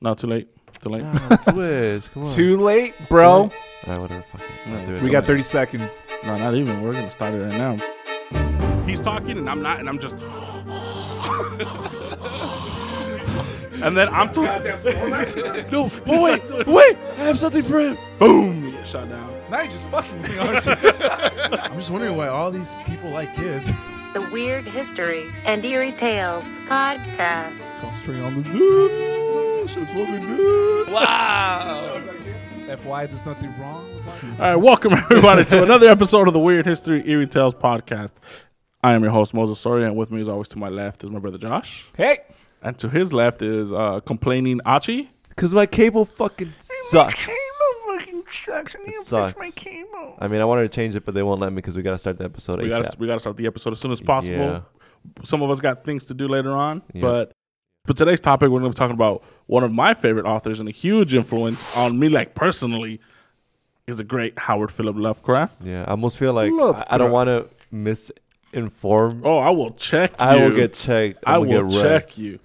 No, too late. Too late. Ah, switch. Come on. Too late, bro. All right, whatever. Fuck it. Yeah, I'll do it. We got 30 seconds. No, not even. We're gonna start it right now. He's talking and I'm not, and I'm just. and then I'm talking. No, but wait, wait. I have something for him. Boom! You get shot down. Now you're just fucking me, aren't you? I'm just wondering why all these people like kids. The Weird History and Eerie Tales podcast. Concentrating on the dude. Shit's fucking good. FY, there's nothing wrong. All right, welcome everybody to another episode of the Weird History Eerie Tales podcast. I am your host Moses Soria, and with me, as always, to my left is my brother Josh, hey. and to his left is uh, complaining Achi. Cause my cable fucking sucks. Cable fucking sucks. I It sucks. My cable. I mean, I wanted to change it, but they won't let me because we gotta start the episode We ASAP. got we got to start the episode as soon as possible. Yeah. Some of us got things to do later on, Yeah. but but today's topic we're going to be talking about one of my favorite authors and a huge influence on me, like personally, is the great Howard Philip Lovecraft. Yeah, I almost feel like Love I, I don't want to misinform. Oh, I will check. I will get checked. I will get check you.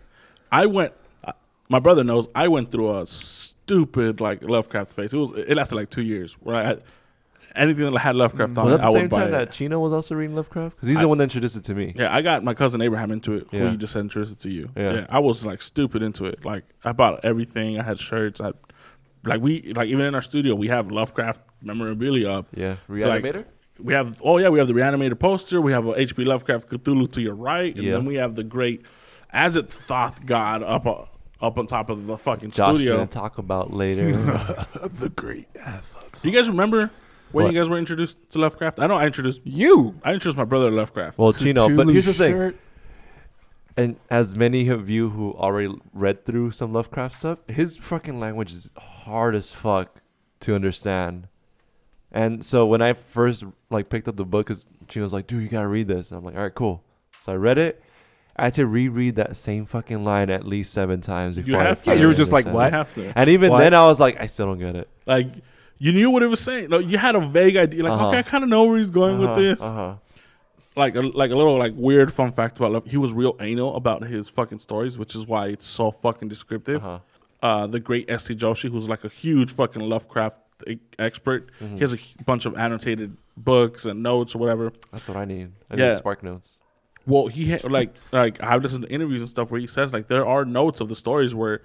I went. Uh, my brother knows. I went through a stupid like Lovecraft phase. It was. It lasted like two years. Where I had anything that had Lovecraft on Was it, that I the would same buy time it. that Chino was also reading Lovecraft? Because he's I- the one that introduced it to me. Yeah, I got my cousin Abraham into it. Who Yeah. you just introduced it to you. Yeah. Yeah. I was like stupid into it. Like I bought everything. I had shirts. I like we like even in our studio we have Lovecraft memorabilia up. Yeah, Like, Reanimator. We have oh yeah we have the reanimator poster. We have a H.P. Lovecraft Cthulhu to your right, and Yeah. then we have the great As it Thoth God up uh, up on top of the fucking Josh studio. gonna talk about later. The great Do you guys remember when What? you guys were introduced to Lovecraft? I know I introduced You. I introduced my brother to Lovecraft. well, Chino, but Cthulhu here's the thing. shirt. And as many of you who already read through some Lovecraft stuff, his fucking language is hard as fuck to understand. And so when I first like picked up the book, cause Chino's like, "Dude, you gotta read this," and I'm like, "All right, cool." So I read it. I had to reread that same fucking line at least seven times You before. I have to. Yeah, you were finally just like, understand what? I have to. And even What? then, I was like, I still don't get it. Like you knew what it was saying. Like, you had a vague idea. Like Uh-huh. okay, I kind of know where he's going Uh-huh, with this. Uh-huh. Like a, like a little like weird fun fact about Love. He was real anal about his fucking stories, which is why it's so fucking descriptive. Uh-huh. uh, the great S.T. Joshi, who's like a huge fucking Lovecraft expert. Mhm. He has a bunch of annotated books and notes or whatever. That's what I need. I Yeah. Spark Notes. Well, he ha- like like I've listened to interviews and stuff where he says like there are notes of the stories where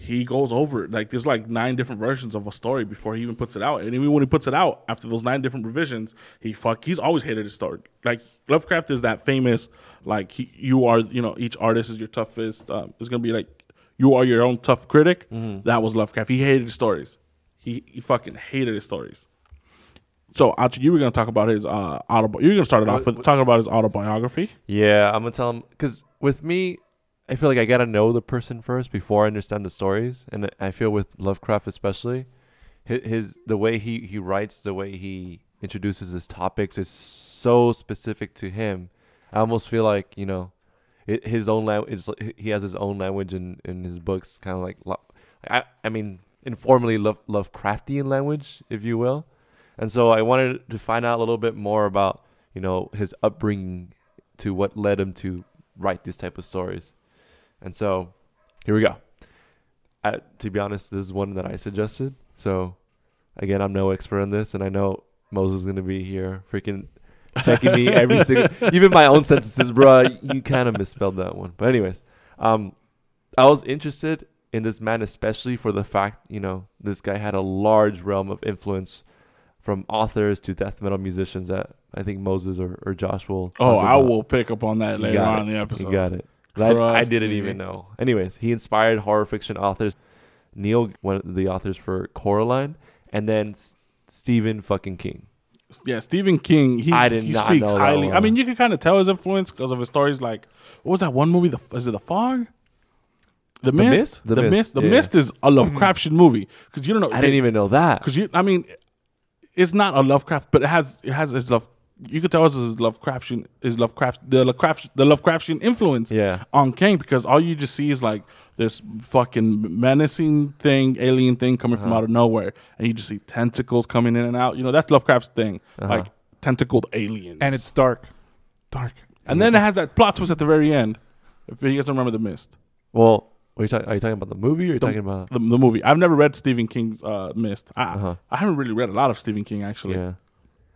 he goes over it. Like there's like nine different versions of a story before he even puts it out. And even when he puts it out after those nine different revisions, he fuck he's always hated his story. Like Lovecraft is that famous like he, you are you know each artist is your toughest. Um, it's gonna be like you are your own tough critic. Mm-hmm. That was Lovecraft. He hated his stories. He he fucking hated his stories. So, Archie, you were gonna talk about his uh autobi- You were gonna start it off with talking about his autobiography. Yeah, I'm gonna tell him because with me, I feel like I gotta know the person first before I understand the stories, and I feel with Lovecraft especially, his, his the way he he writes, the way he introduces his topics is so specific to him. I almost feel like you know, it, his own language. He has his own language in in his books, kind of like I I mean informally Love, Lovecraftian language, if you will. And so I wanted to find out a little bit more about you know his upbringing to what led him to write these type of stories. And so here we go. I, to be honest, this is one that I suggested. So again, I'm no expert on this, and I know Moses is gonna be here freaking checking me every single, even my own sentences, bro. You kind of misspelled that one. But anyways, um, I was interested in this man, especially for the fact you know this guy had a large realm of influence from authors to death metal musicians that I think Moses or, or Josh will. Oh, I about. will pick up on that later on it. in the episode. You got it. I, I didn't me. even know. Anyways, he inspired horror fiction authors. Neil, one of the authors for Coraline, and then S- Stephen fucking King. Yeah, Stephen King. He, I did he not speaks know that highly. one. I mean, you can kind of tell his influence because of his stories. Like, what was that one movie? The is it The Fog? The, Mist? Mist? The The, Mist, Mist. The yeah. Mist is a Lovecraftian movie because you don't know. I didn't even know that. because you. I mean, it's not a Lovecraft, but it has it has its love. You could tell it's his Lovecraftian is Lovecraft the Lovecraft the Lovecraftian influence Yeah. on King because all you just see is like this fucking menacing thing, alien thing coming from Uh-huh. out of nowhere, and you just see tentacles coming in and out. You know that's Lovecraft's thing, Uh-huh. like tentacled aliens, And it's dark. dark. And then it has that plot twist at the very end. If you guys don't remember the mist, Well, Are you, talk, are you talking about the movie or are you The- talking about? The, the movie. I've never read Stephen King's uh, Mist. I, Uh-huh. I haven't really read a lot of Stephen King actually. Yeah.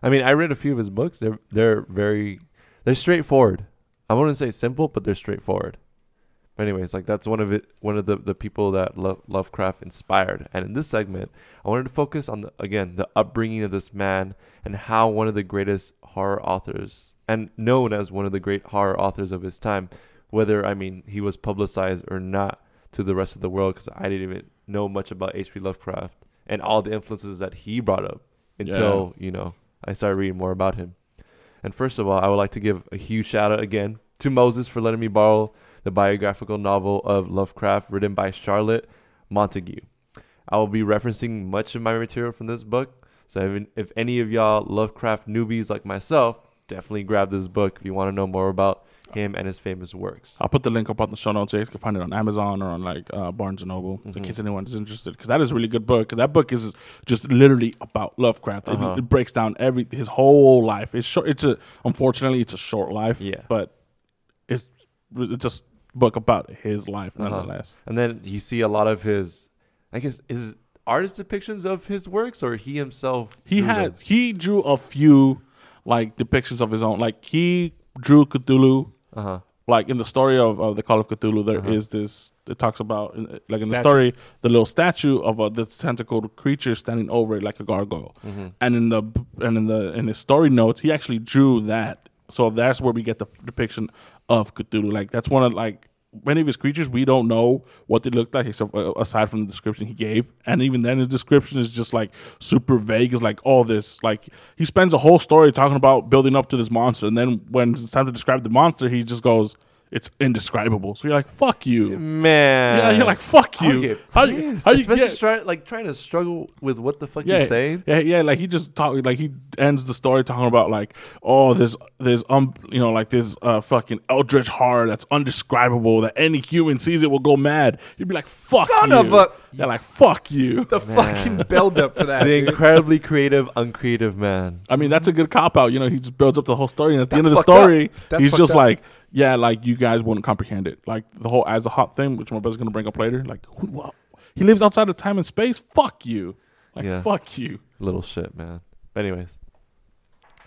I mean, I read a few of his books. They're they're very they're straightforward. I wouldn't say simple, but they're straightforward. But anyways, like that's one of it one of the, the people that Lo- Lovecraft inspired. And in this segment, I wanted to focus on the, again the upbringing of this man and how one of the greatest horror authors and known as one of the great horror authors of his time, whether I mean he was publicized or not to the rest of the world because I didn't even know much about H.P. Lovecraft and all the influences that he brought up until you know I started reading more about him. And first of all, I would like to give a huge shout out again to Moses for letting me borrow the biographical novel of Lovecraft written by Charlotte Montague. I will be referencing much of my material from this book. So if, any of y'all Lovecraft newbies like myself, definitely grab this book if you want to know more about him and his famous works. I'll put the link up on the show notes. You guys can find it on Amazon or on like uh, Barnes and Noble in Mhm. case anyone's interested. Because that is a really good book. Because that book is just literally about Lovecraft. It- Uh-huh. It, breaks down every his whole life. It's short. It's a unfortunately it's a short life. Yeah. but it's it's just book about his life Uh-huh. nonetheless. And then you see a lot of his, I guess, is artist depictions of his works or he himself? He had them? he drew a few like depictions of his own. Like he drew Cthulhu. Uh-huh. Like in the story of, of the Call of Cthulhu, there is Uh-huh. this. It talks about like in the story, the little statue of a this tentacled creature standing over it like a gargoyle. Mm-hmm. And in the and in the in his story notes, he actually drew that. So that's where we get the f- depiction of Cthulhu. Like that's one of like many of his creatures we don't know what they look like except uh, aside from the description he gave. And even then his description is just like super vague. It's like all this like he spends a whole story talking about building up to this monster. And then when it's time to describe the monster he just goes it's indescribable so you're like fuck you Man. yeah you're like fuck you get how you, pissed, how you especially yeah, try, like trying to struggle with what the fuck yeah, you're saying. yeah, yeah. Like he just talk, like he ends the story talking about like, oh, there's, there's, um, you know, like this, uh, fucking eldritch horror that's undescribable that any human sees it will go mad. You'd be like, fuck Son you. of a- yeah, like fuck you. The fucking build up for that. The dude. incredibly creative, uncreative man. I mean, that's a good cop out. You know, he just builds up the whole story, and at the That's end of the story, he's just up. like, yeah, like you guys wouldn't comprehend it. Like the whole Azathoth thing, which my brother's gonna bring up later. Like, who, what? he lives outside of time and space. Fuck you. Like, Yeah. fuck you. Little shit, man. Anyways.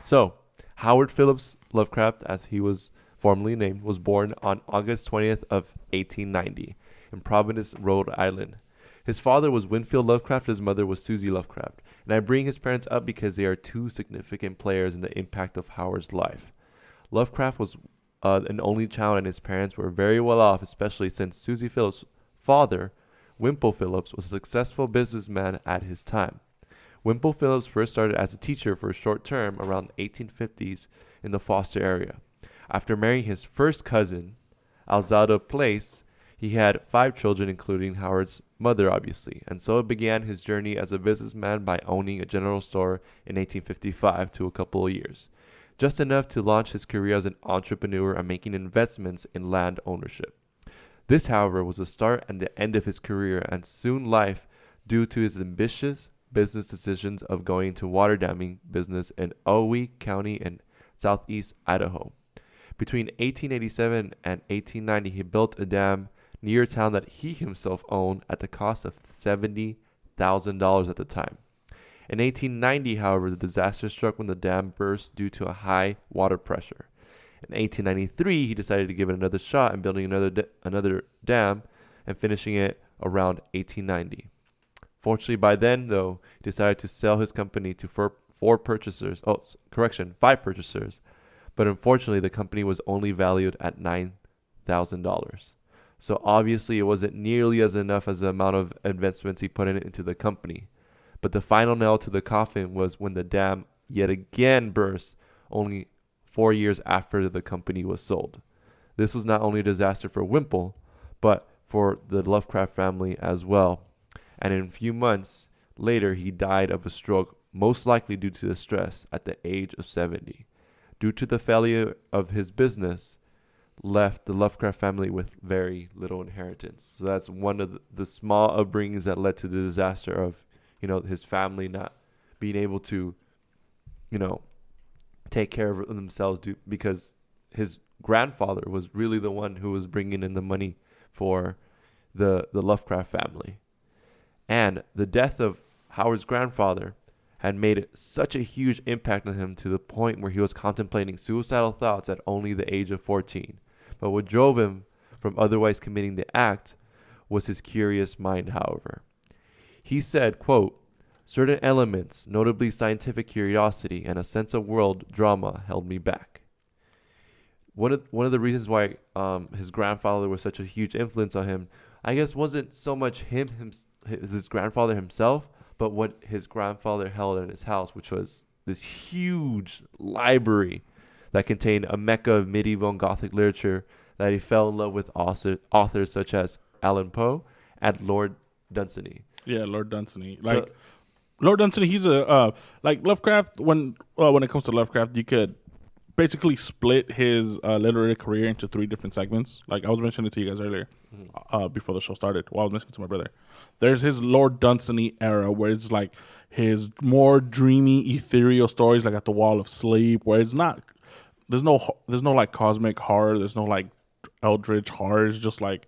So, Howard Phillips Lovecraft, as he was formerly named, was born on August 20th of 1890 in Providence, Rhode Island. His father was Winfield Lovecraft, his mother was Susie Lovecraft. And I bring his parents up because they are two significant players in the impact of Howard's life. Lovecraft was uh, an only child, and his parents were very well off, especially since Susie Phillips' father, Whipple Phillips, was a successful businessman at his time. Whipple Phillips first started as a teacher for a short term around the 1850s in the Foster area. After marrying his first cousin, Alzada Place, he had five children, including Howard's mother, obviously, and so began his journey as a businessman by owning a general store in 1855 to a couple of years, just enough to launch his career as an entrepreneur and making investments in land ownership. This, however, was the start and the end of his career, and soon life, due to his ambitious business decisions of going into water damming business in Owe County in southeast Idaho. Between 1887 and 1890, he built a dam near a town that he himself owned at the cost of $70,000 at the time. In 1890, however, the disaster struck when the dam burst due to a high water pressure. In 1893, he decided to give it another shot and building another da- another dam and finishing it around 1890. Fortunately, by then, though, he decided to sell his company to four, four purchasers. Oh, correction, five purchasers. But unfortunately, the company was only valued at $9,000. So obviously, it wasn't nearly as enough as the amount of investments he put in into the company. But the final nail to the coffin was when the dam yet again burst, only four years after the company was sold. This was not only a disaster for Whipple, but for the Lovecraft family as well. And in a few months later, he died of a stroke, most likely due to the stress at the age of 70. Due to the failure of his business, left the Lovecraft family with very little inheritance. So that's one of the, the small upbringings that led to the disaster of, you know, his family not being able to, you know, take care of themselves because his grandfather was really the one who was bringing in the money for the the Lovecraft family, and the death of Howard's grandfather had made such a huge impact on him to the point where he was contemplating suicidal thoughts at only the age of 14. But what drove him from otherwise committing the act was his curious mind, however. He said, quote, Certain elements, notably scientific curiosity and a sense of world drama, held me back. One of one of the reasons why um, his grandfather was such a huge influence on him, I guess, wasn't so much him, him his grandfather himself, but what his grandfather held in his house, which was this huge library that contained a mecca of medieval and Gothic literature. That he fell in love with author, authors such as Allan Poe and Lord Dunsany. Yeah, Lord Dunsany. So- Like Lord Dunsany, he's a uh, like Lovecraft. When uh, when it comes to Lovecraft, you could basically split his uh, literary career into three different segments. Like I was mentioning to you guys earlier, uh, before the show started. Well, I was mentioning to my brother. There's his Lord Dunsany era, where it's like his more dreamy, ethereal stories, like at the Wall of Sleep, where it's not. There's no there's no like cosmic horror. There's no like eldritch horror. It's just like,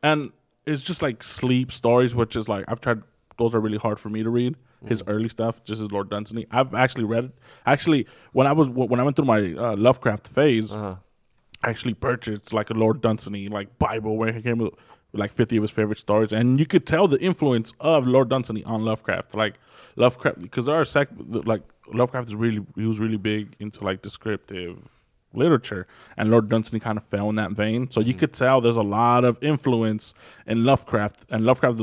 and it's just like sleep stories, which is like I've tried. Those are really hard for me to read. His early stuff, just as Lord Dunsany. I've actually read it. Actually, when I was when I went through my uh, Lovecraft phase, Uh-huh. I actually purchased like a Lord Dunsany like Bible where he came with like 50 of his favorite stories, and you could tell the influence of Lord Dunsany on Lovecraft. Like Lovecraft, because there are sec like Lovecraft is really he was really big into like descriptive literature, and Lord Dunsany kind of fell in that vein. So you mm-hmm. could tell there's a lot of influence in Lovecraft, and Lovecraft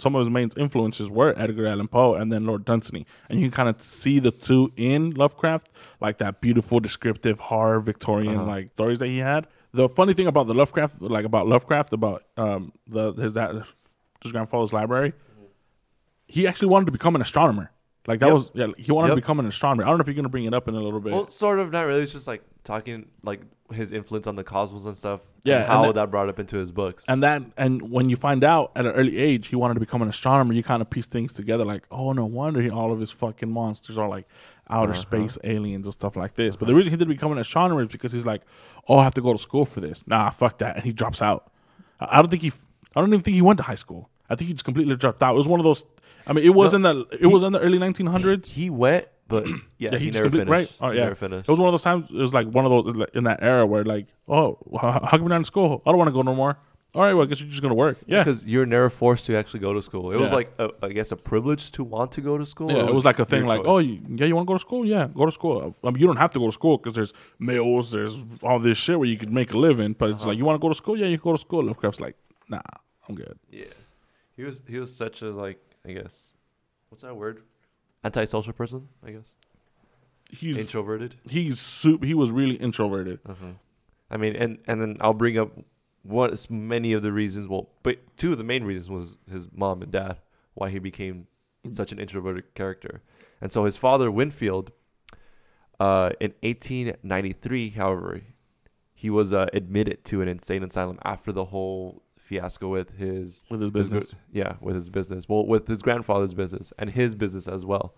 some of his main influences were Edgar Allan Poe and then Lord Dunsany, and you can kind of see the two in Lovecraft, like that beautiful descriptive horror Victorian uh-huh. like stories that he had. The funny thing about the Lovecraft, like about Lovecraft, about um the his that his grandfather's library, mm-hmm. he actually wanted to become an astronomer. Like that Yep. was yeah, he wanted to become an astronomer. I don't know if you're gonna bring it up in a little bit. Well, sort of, not really. It's just like talking like his influence on the cosmos and stuff. Yeah, and and how that- that, brought up into his books. and that and when you find out at an early age he wanted to become an astronomer you kind of piece things together like oh no wonder he, all of his fucking monsters are like outer Uh-huh. space aliens and stuff like this but the reason he did become an astronomer is because he's like oh i have to go to school for this nah fuck that and he drops out i I don't think he i don't even think he went to high school i think he just completely dropped out it was one of those i mean it was No, in the it was in the early 1900s he went, but yeah, Yeah, he, he never finished. right. Oh, he yeah. never finished. it was one of those times it was like one of those in that era where like oh how, how come you're not in school i don't want to go no more all right well i guess you're just gonna work yeah because you're never forced to actually go to school. It was like, a, I guess, a privilege to want to go to school. Yeah, or it was like a thing like, choice? oh, you, yeah, you want to go to school? Yeah, go to school. I mean, you don't have to go to school because there's mills, there's all this shit where you could make a living. But it's Uh-huh. like, you want to go to school? Yeah, you can go to school. Lovecraft's like, nah, I'm good. yeah, he was he was such a like, I guess, what's that word? Antisocial person, I guess. He's Introverted. he's super. He was really introverted. Uh-huh. I mean, and and then I'll bring up what is many of the reasons. Well, but two of the main reasons was his mom and dad why he became such an introverted character. And so his father Winfield, uh, in 1893, however, he was uh, admitted to an insane asylum after the whole fiasco with his With his his business. gr- yeah, with his business. Well, with his grandfather's business and his business as well.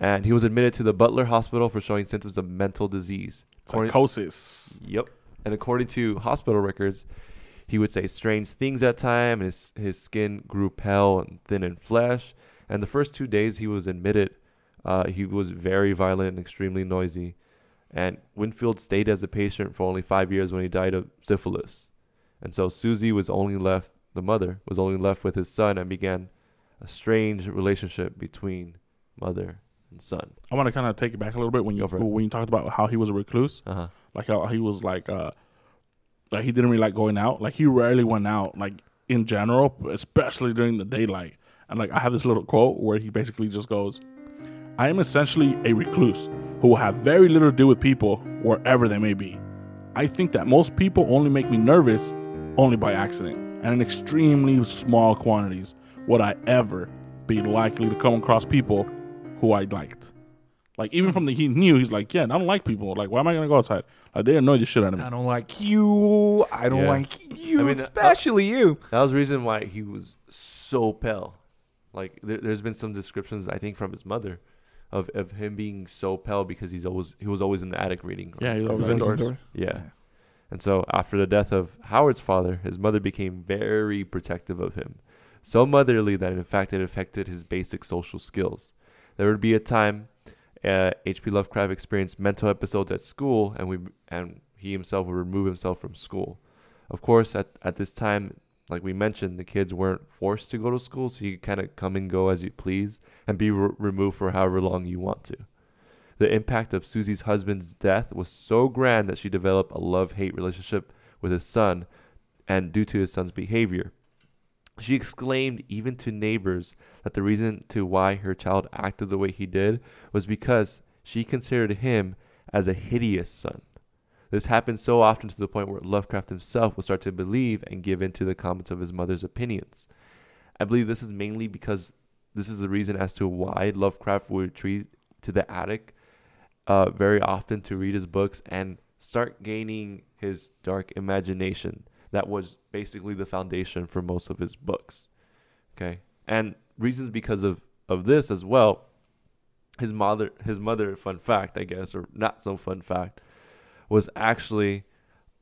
And he was admitted to the Butler Hospital for showing symptoms of mental disease. According- Psychosis. Yep. And according to hospital records, he would say strange things at times. His his skin grew pale and thin in flesh. And the first two days he was admitted, uh, he was very violent and extremely noisy. And Winfield stayed as a patient for only five years when he died of syphilis. And so Susie was only left, the mother was only left with his son, and began a strange relationship between mother and son. I want to kind of take it back a little bit when you Go for it. when you talked about how he was a recluse, Uh huh. like how he was like, uh, like he didn't really like going out. Like he rarely went out, like in general, especially during the daylight. And like I have this little quote where he basically just goes, "I am essentially a recluse who will have very little to do with people wherever they may be. I think that most people only make me nervous only by accident, and in extremely small quantities would I ever be likely to come across people who I liked." Like even from the he knew he's like, yeah, I don't like people. Like, why am I gonna go outside? Like they annoy the shit out of me. I don't like you. I don't Yeah. like you, I mean, uh, especially you. That was the reason why he was so pale. Like there, there's been some descriptions I think from his mother of, of him being so pale because he's always he was always in the attic reading. Yeah, he was Right. always indoors. Yeah. And so, after the death of Howard's father, his mother became very protective of him. So motherly that, in fact, it affected his basic social skills. There would be a time uh, H.P. Lovecraft experienced mental episodes at school, and we and he himself would remove himself from school. Of course, at at this time, like we mentioned, the kids weren't forced to go to school, so you could kind of come and go as you please and be re- removed for however long you want to. The impact of Susie's husband's death was so grand that she developed a love hate relationship with his son, and due to his son's behavior. She exclaimed even to neighbors that the reason to why her child acted the way he did was because she considered him as a hideous son. This happened so often to the point where Lovecraft himself would start to believe and give in to the comments of his mother's opinions. I believe this is mainly because this is the reason as to why Lovecraft would retreat to the attic uh, very often to read his books and start gaining his dark imagination. That was basically the foundation for most of his books. Okay, and reasons because of of this as well. His mother, his mother, fun fact, I guess, or not so fun fact, was actually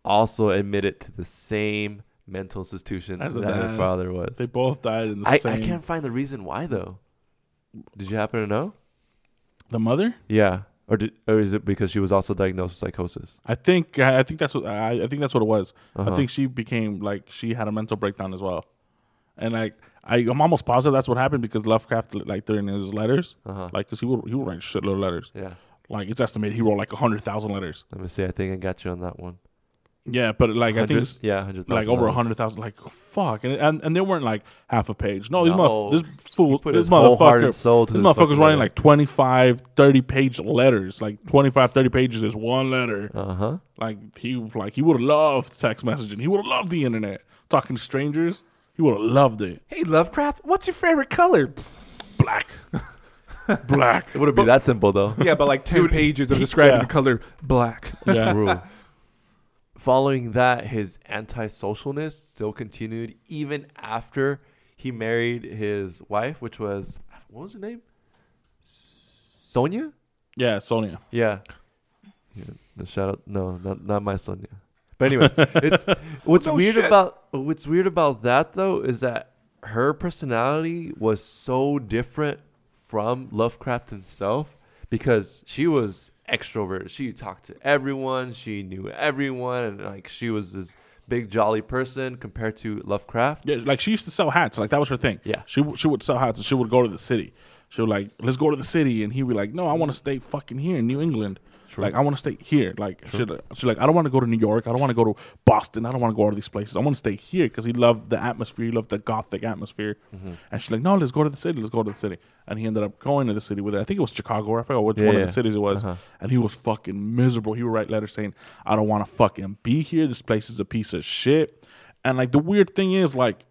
also admitted to the same mental institution As that a her father was. They both died in the I, same. I can't find the reason why though. Did you happen to know? The mother? Yeah, or did, or is it because she was also diagnosed with psychosis? I think I think that's what I, I think that's what it was. Uh-huh. I think she became like she had a mental breakdown as well, and like I, I'm almost positive that's what happened because Lovecraft like during his letters, Uh-huh. like because he would he would write shitload of letters. yeah. Like it's estimated he wrote like hundred thousand letters. Let me see. I think I got you on that one. Yeah, but like I think it's yeah, hundred like over a hundred thousand. Like fuck, and, and and they weren't like half a page. No, these No. motherf- this fool, Put this his motherfucker, soul to this this motherfucker's writing like 25, 30 page letters. Like 25, 30 pages is one letter. Uh huh. Like he like he would have loved text messaging. He would have loved the internet. Talking to strangers, he would have loved it. Hey, Lovecraft, what's your favorite color? Black, black. It wouldn't be that simple though. Yeah, but like 10 pages of describing yeah. the color black. Yeah, True. Following that, his antisocialness still continued even after he married his wife, which was what was her name? Sonia. yeah. Sonia. Yeah. yeah. Shout out. No, not not my Sonia. But anyways, it's oh, what's No weird shit. about what's weird about that though is that her personality was so different from Lovecraft himself because she was extroverted. She talked to everyone. She knew everyone, and like she was this big jolly person compared to Lovecraft. Yeah, like she used to sell hats. Like that was her thing. Yeah. she she would sell hats and she would go to the city. She would like, let's go to the city, and he'd be like, no, I want to stay fucking here in New England. True. Like I want to stay here. Like she she's like, I don't want to go to New York. I don't want to go to Boston. I don't want to go to all these places. I want to stay here because he loved the atmosphere. He loved the gothic atmosphere. Mm-hmm. And she's like, no, let's go to the city. Let's go to the city. And he ended up going to the city with her. I think it was Chicago. Or I forgot which Yeah, one yeah. of the cities it was. Uh-huh. And he was fucking miserable. He would write letters saying, I don't want to fucking be here. This place is a piece of shit. And like the weird thing is like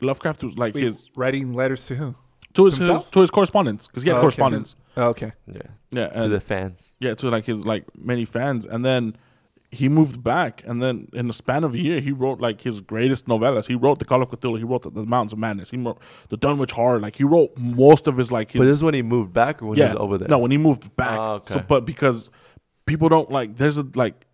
Lovecraft was like Wait, his writing letters to who? To his, his to his correspondence because he had Oh, okay. correspondence. Oh, okay. Yeah, Yeah, to and, the fans. yeah, to like his like many fans, and then he moved back, and then in the span of a year, he wrote like his greatest novellas. He wrote the Call of Cthulhu. He wrote the, the Mountains of Madness. He wrote the Dunwich Horror. Like he wrote most of his like his But this is when he moved back, or when yeah he was over there. no when he moved back. Oh, okay. So, but because people don't like, there's a like.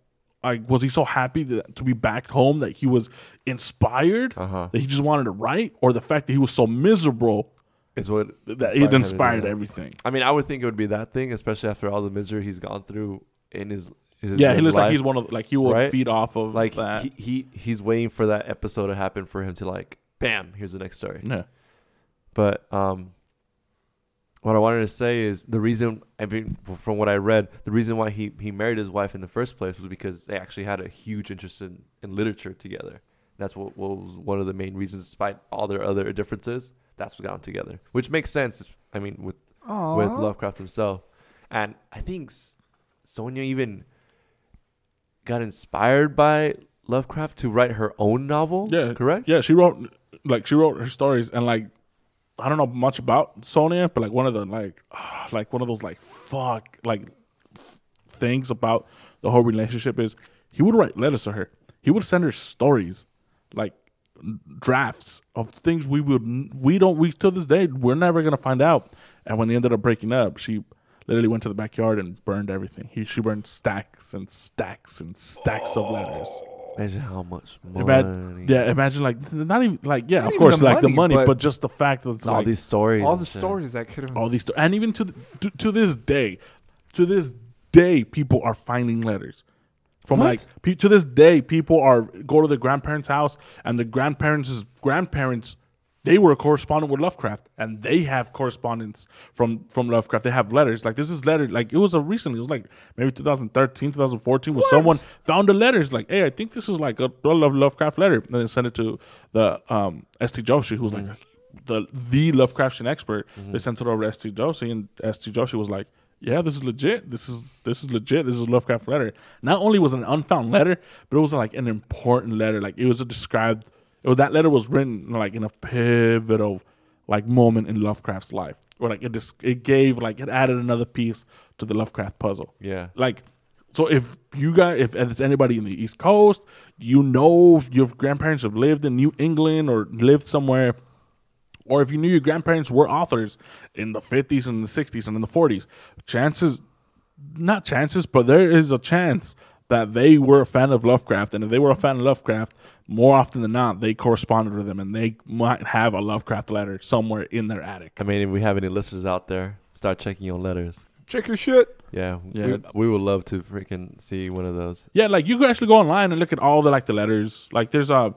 Like, was he so happy that, to be back home that he was inspired Uh-huh. that he just wanted to write, or the fact that he was so miserable is what that it inspired that. everything? I mean, I would think it would be that thing, especially after all the misery he's gone through in his. his Yeah, he looks like he's one of like he will Right? feed off of like that. he, he he's waiting for that episode to happen for him to like, bam, here's the next story. yeah, But um, what I wanted to say is the reason I mean, from what I read, the reason why he he married his wife in the first place was because they actually had a huge interest in, in literature together. That's what, what was one of the main reasons, despite all their other differences. That's what got them together, which makes sense. I mean, with with Lovecraft himself. And I think S- Sonia even got inspired by Lovecraft to write her own novel. Yeah, correct. yeah. She wrote like she wrote her stories, and like I don't know much about Sonia, but like one of the like like one of those like fuck like things about the whole relationship is he would write letters to her. He would send her stories, like drafts of things we would we don't we till this day we're never gonna find out. And when they ended up breaking up, she literally went to the backyard and burned everything. He she burned stacks and stacks and stacks of letters. Imagine how much money. Imagine, yeah, imagine like not even like yeah, Not of course, the like the money, money, but, but just the fact that it's all like these stories. All and the shit. stories that could have. all these, sto- and even to, the, to to this day, to this day, people are finding letters from What? like pe- to this day, people are go to the grandparents' house, and the grandparents' grandparents. They were a correspondent with Lovecraft, and they have correspondence from from Lovecraft. They have letters. Like this is letter. Like it was a recently. It was like maybe 2013, 2014, where someone found the letters. Like, hey, I think this is like a Love Lovecraft letter. And they sent it to the um, S.T. Joshi, who's like the the Lovecraftian expert. They sent it over to S.T. Joshi, and S.T. Joshi was like, "Yeah, this is legit. This is this is legit. This is Lovecraft letter." Not only was it an unfound letter, but it was like an important letter. Like it was a described. It was that letter was written like in a pivotal like moment in Lovecraft's life, or like it just it gave like it added another piece to the Lovecraft puzzle. Yeah. Like, so if you guys, if there's anybody in the East Coast, you know if your grandparents have lived in New England or lived somewhere, or if you knew your grandparents were authors in the 50s and the 60s and in the 40s, chances, not chances, but there is a chance that they were a fan of Lovecraft. And if they were a fan of Lovecraft, more often than not, they corresponded with them and they might have a Lovecraft letter somewhere in their attic. I mean, if we have any listeners out there, start checking your letters. Check your shit. Yeah, Yeah. We, we would love to freaking see one of those. Yeah, like you can actually go online and look at all the like the letters. Like there's a,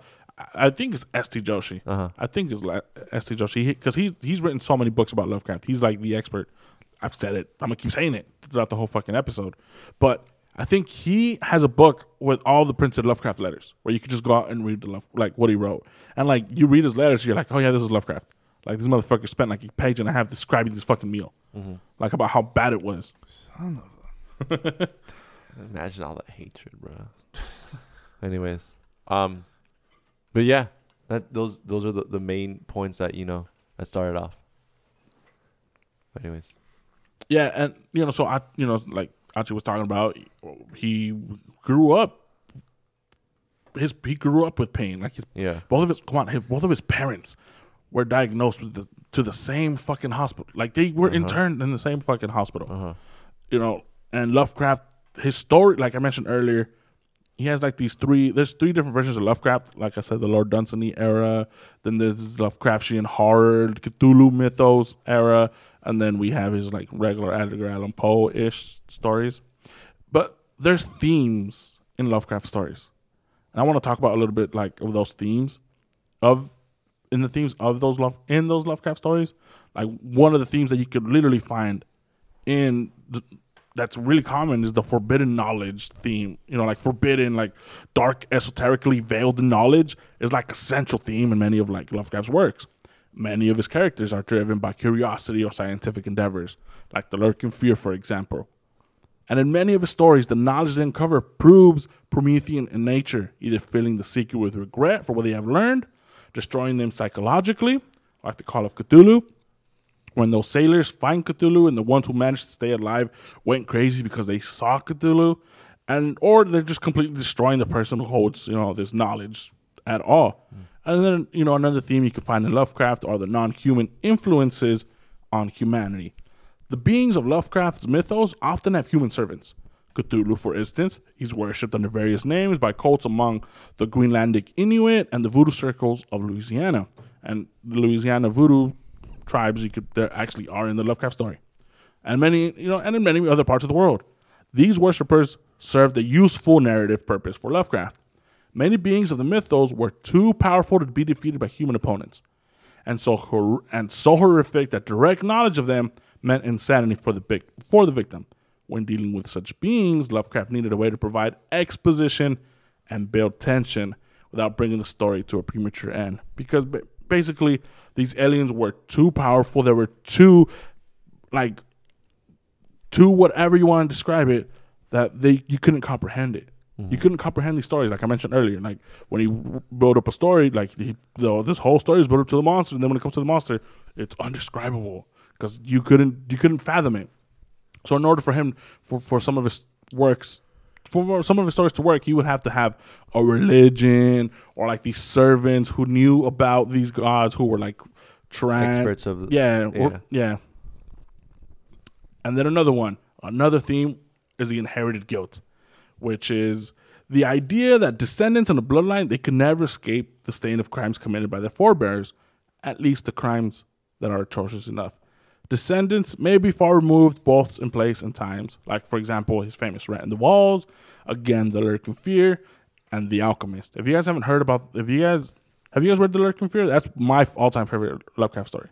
I think it's S.T. Joshi. Uh huh. I think it's like S.T. Joshi because he's he's written so many books about Lovecraft. He's like the expert. I've said it. I'm gonna keep saying it throughout the whole fucking episode. But I think he has a book with all the printed Lovecraft letters where you could just go out and read the love, like what he wrote. And like you read his letters, you're like, oh yeah, this is Lovecraft. Like this motherfucker spent like a page and a half describing this fucking meal, Mm-hmm. like about how bad it was. Son of a. Imagine all that hatred, bro. Anyways, um, but yeah, that those those are the, the main points that you know that started off. But anyways, Yeah, and you know, so I, you know, like Archie was talking about, he grew up. His he grew up with pain. Like his yeah, both of his come on, his, both of his parents were diagnosed with the, to the same fucking hospital. Like they were Uh-huh. interned in the same fucking hospital. uh huh, You know, and Lovecraft, his story, like I mentioned earlier, he has like these three. There's three different versions of Lovecraft. Like I said, the Lord Dunsany era. Then there's Lovecraftian horror, Cthulhu mythos era, and then we have his like regular Edgar Allan Poe ish stories. But there's themes in Lovecraft stories, and I want to talk about a little bit like of those themes, of in the themes of those love in those Lovecraft stories. Like one of the themes that you could literally find in the, that's really common is the forbidden knowledge theme. You know, like forbidden, like dark, esoterically veiled knowledge is like a central theme in many of like Lovecraft's works. Many of his characters are driven by curiosity or scientific endeavors, like the lurking fear, for example. And in many of his stories, the knowledge they uncover proves Promethean in nature, either filling the seeker with regret for what they have learned, destroying them psychologically, like the Call of Cthulhu, when those sailors find Cthulhu and the ones who managed to stay alive went crazy because they saw Cthulhu, and or they're just completely destroying the person who holds you know this knowledge at all. And then you know another theme you can find in Lovecraft are the non-human influences on humanity. The beings of Lovecraft's mythos often have human servants. Cthulhu, for instance, he's worshipped under various names by cults among the Greenlandic Inuit and the voodoo circles of Louisiana. And the Louisiana voodoo tribes you could there actually are in the Lovecraft story. And many, you know, and in many other parts of the world. These worshippers served a useful narrative purpose for Lovecraft. Many beings of the mythos were too powerful to be defeated by human opponents, and so hor- and so horrific that direct knowledge of them meant insanity for the vic- for the victim. When dealing with such beings, Lovecraft needed a way to provide exposition and build tension without bringing the story to a premature end. Because basically, these aliens were too powerful. They were too, like, too whatever you want to describe it, that they you couldn't comprehend it. You mm-hmm. couldn't comprehend these stories, like I mentioned earlier. Like when he built up a story, like he, you know, this whole story is built up to the monster, and then when it comes to the monster, it's undescribable because you couldn't you couldn't fathom it. So in order for him for, for some of his works for some of his stories to work, you would have to have a religion or like these servants who knew about these gods who were like trans experts of the, yeah, Yeah. or- yeah. And then another one, another theme is the inherited guilt, which is The idea that descendants in the bloodline they could never escape the stain of crimes committed by their forebears, at least the crimes that are atrocious enough. Descendants may be far removed both in place and times, like for example his famous Rat in the Walls, again the Lurking Fear, and The Alchemist. If you guys haven't heard about, if you guys have you guys read The Lurking Fear, that's my all-time favorite Lovecraft story.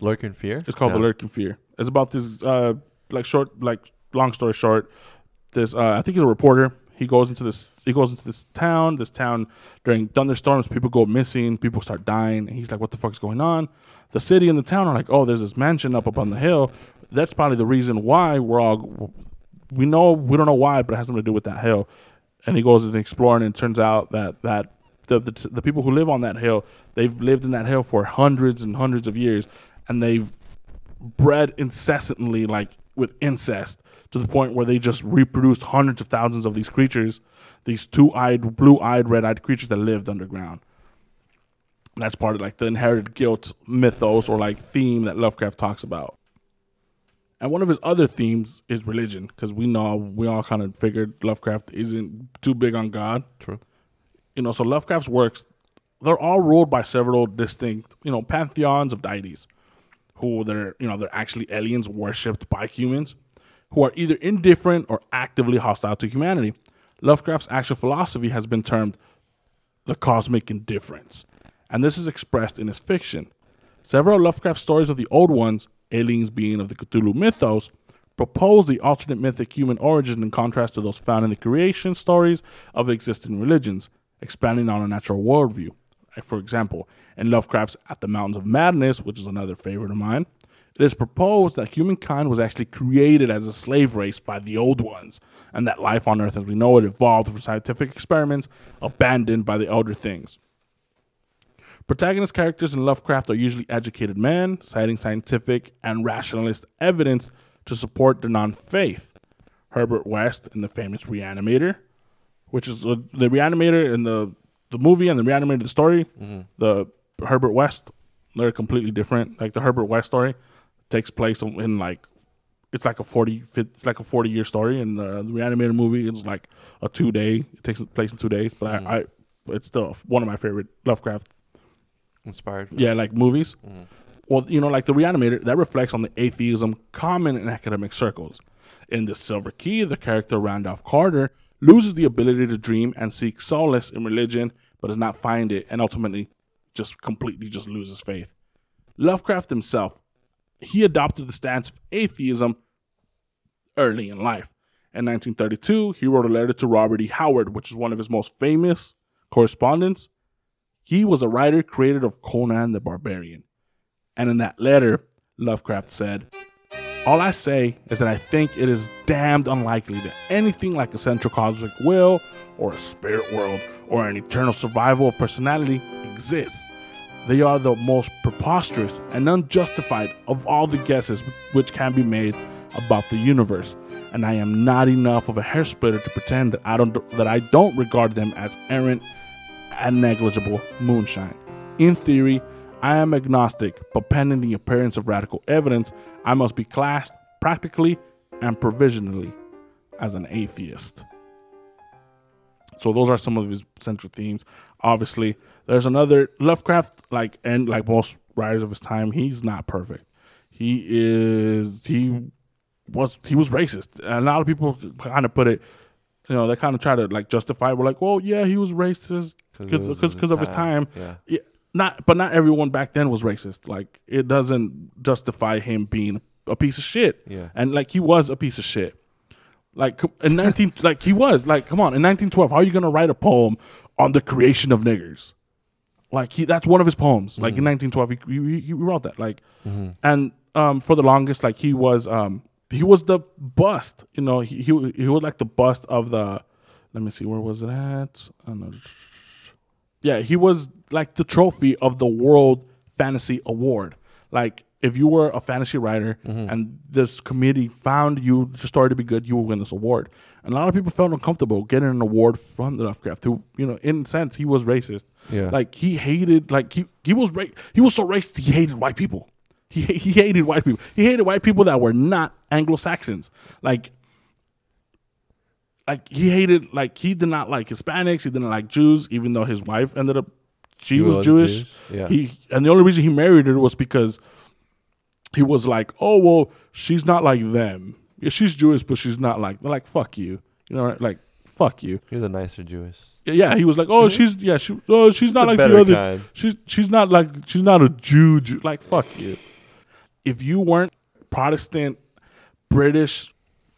Lurking Fear? It's called No. The Lurking Fear. It's about this uh like short like long story short, this uh I think he's a reporter. He goes into this he goes into this town. This town during thunderstorms, people go missing, people start dying, and he's like, What the fuck is going on? The city and the town are like, Oh, there's this mansion up up on the hill. That's probably the reason why we're all we know we don't know why, but it has something to do with that hill. And he goes and exploring, and it turns out that that the, the the people who live on that hill, they've lived in that hill for hundreds and hundreds of years, and they've bred incessantly, like with incest, to the point where they just reproduced hundreds of thousands of these creatures, these two-eyed, blue-eyed, red-eyed creatures that lived underground. That's part of like the inherited guilt mythos or like theme that Lovecraft talks about. And one of his other themes is religion, because we know we all kind of figured Lovecraft isn't too big on God. True. You know, so Lovecraft's works, they're all ruled by several distinct, you know, pantheons of deities, who they're, you know, they're actually aliens worshipped by humans, who are either indifferent or actively hostile to humanity. Lovecraft's actual philosophy has been termed the cosmic indifference, and this is expressed in his fiction. Several Lovecraft stories of the old ones, aliens being of the Cthulhu mythos, propose the alternate mythic human origin in contrast to those found in the creation stories of existing religions, expanding on a natural worldview. For example, in Lovecraft's At the Mountains of Madness, which is another favorite of mine, it is proposed that humankind was actually created as a slave race by the old ones, and that life on Earth as we know it evolved through scientific experiments abandoned by the elder things. Protagonist characters in Lovecraft are usually educated men, citing scientific and rationalist evidence to support their non faith. Herbert West in the famous Reanimator, which is uh, the Reanimator in the, the movie and the Reanimator the story, the Herbert West, they're completely different. Like the Herbert West story takes place in, like it's like a 40 it's like a 40 year story and the, the reanimator movie is like a two day it takes place in two days but I, I it's still one of my favorite lovecraft Inspired. yeah, like movies. Mm-hmm. Well, you know, like the Reanimator, that reflects on the atheism common in academic circles. In The Silver Key, the character Randolph Carter loses the ability to dream and seek solace in religion, but does not find it, and ultimately just completely just loses faith. Lovecraft himself, he adopted the stance of atheism early in life. In 1932, he wrote a letter to Robert E. Howard, which is one of his most famous correspondents. He was a writer creator of Conan the Barbarian. And in that letter, Lovecraft said, All I say is that I think it is damned unlikely that anything like a central cosmic will, or a spirit world, or an eternal survival of personality exists. They are the most preposterous and unjustified of all the guesses which can be made about the universe, and I am not enough of a hairsplitter to pretend that I don't that I don't regard them as errant and negligible moonshine. In theory, I am agnostic, but pending the appearance of radical evidence, I must be classed practically and provisionally as an atheist. So those are some of his central themes. Obviously, there's another Lovecraft, like and like most writers of his time, he's not perfect. He is he was he was racist. And a lot of people kind of put it, you know, they kind of try to like justify. We're like, well, yeah, he was racist because because of his time. Yeah. Yeah, not but not everyone back then was racist. Like it doesn't justify him being a piece of shit. Yeah. and like he was a piece of shit. Like in nineteen, like he was like, come on, in nineteen twelve, how are you gonna write a poem on the creation of niggers? Like he, that's one of his poems. Like in nineteen twelve, he, he he wrote that. Like, and um, for the longest, like he was um he was the bust. You know, he he he was like the bust of the. Let me see, where was it at? I don't know. Yeah, he was like the trophy of the World Fantasy Award. Like, if you were a fantasy writer mm-hmm. and this committee found you the story to be good, you will win this award. And a lot of people felt uncomfortable getting an award from the Lovecraft, who, you know, in a sense, he was racist. Yeah. Like he hated, like he he was ra- he was so racist he hated white people. He he hated white people. He hated white people that were not Anglo Saxons. Like like he hated like he did not like Hispanics. He didn't like Jews, even though his wife ended up she He was, was Jewish. Jewish, yeah. He and the only reason he married her was because he was like, oh well, she's not like them. Yeah, she's Jewish, but she's not like. They're like, fuck you. You know, like fuck you. You're the nicer Jewish. Yeah, he was like, oh, mm-hmm. she's yeah, she, oh, she's not The like the other. kind. She's she's not like she's not a Jew, Jew. Like fuck you. If you weren't Protestant, British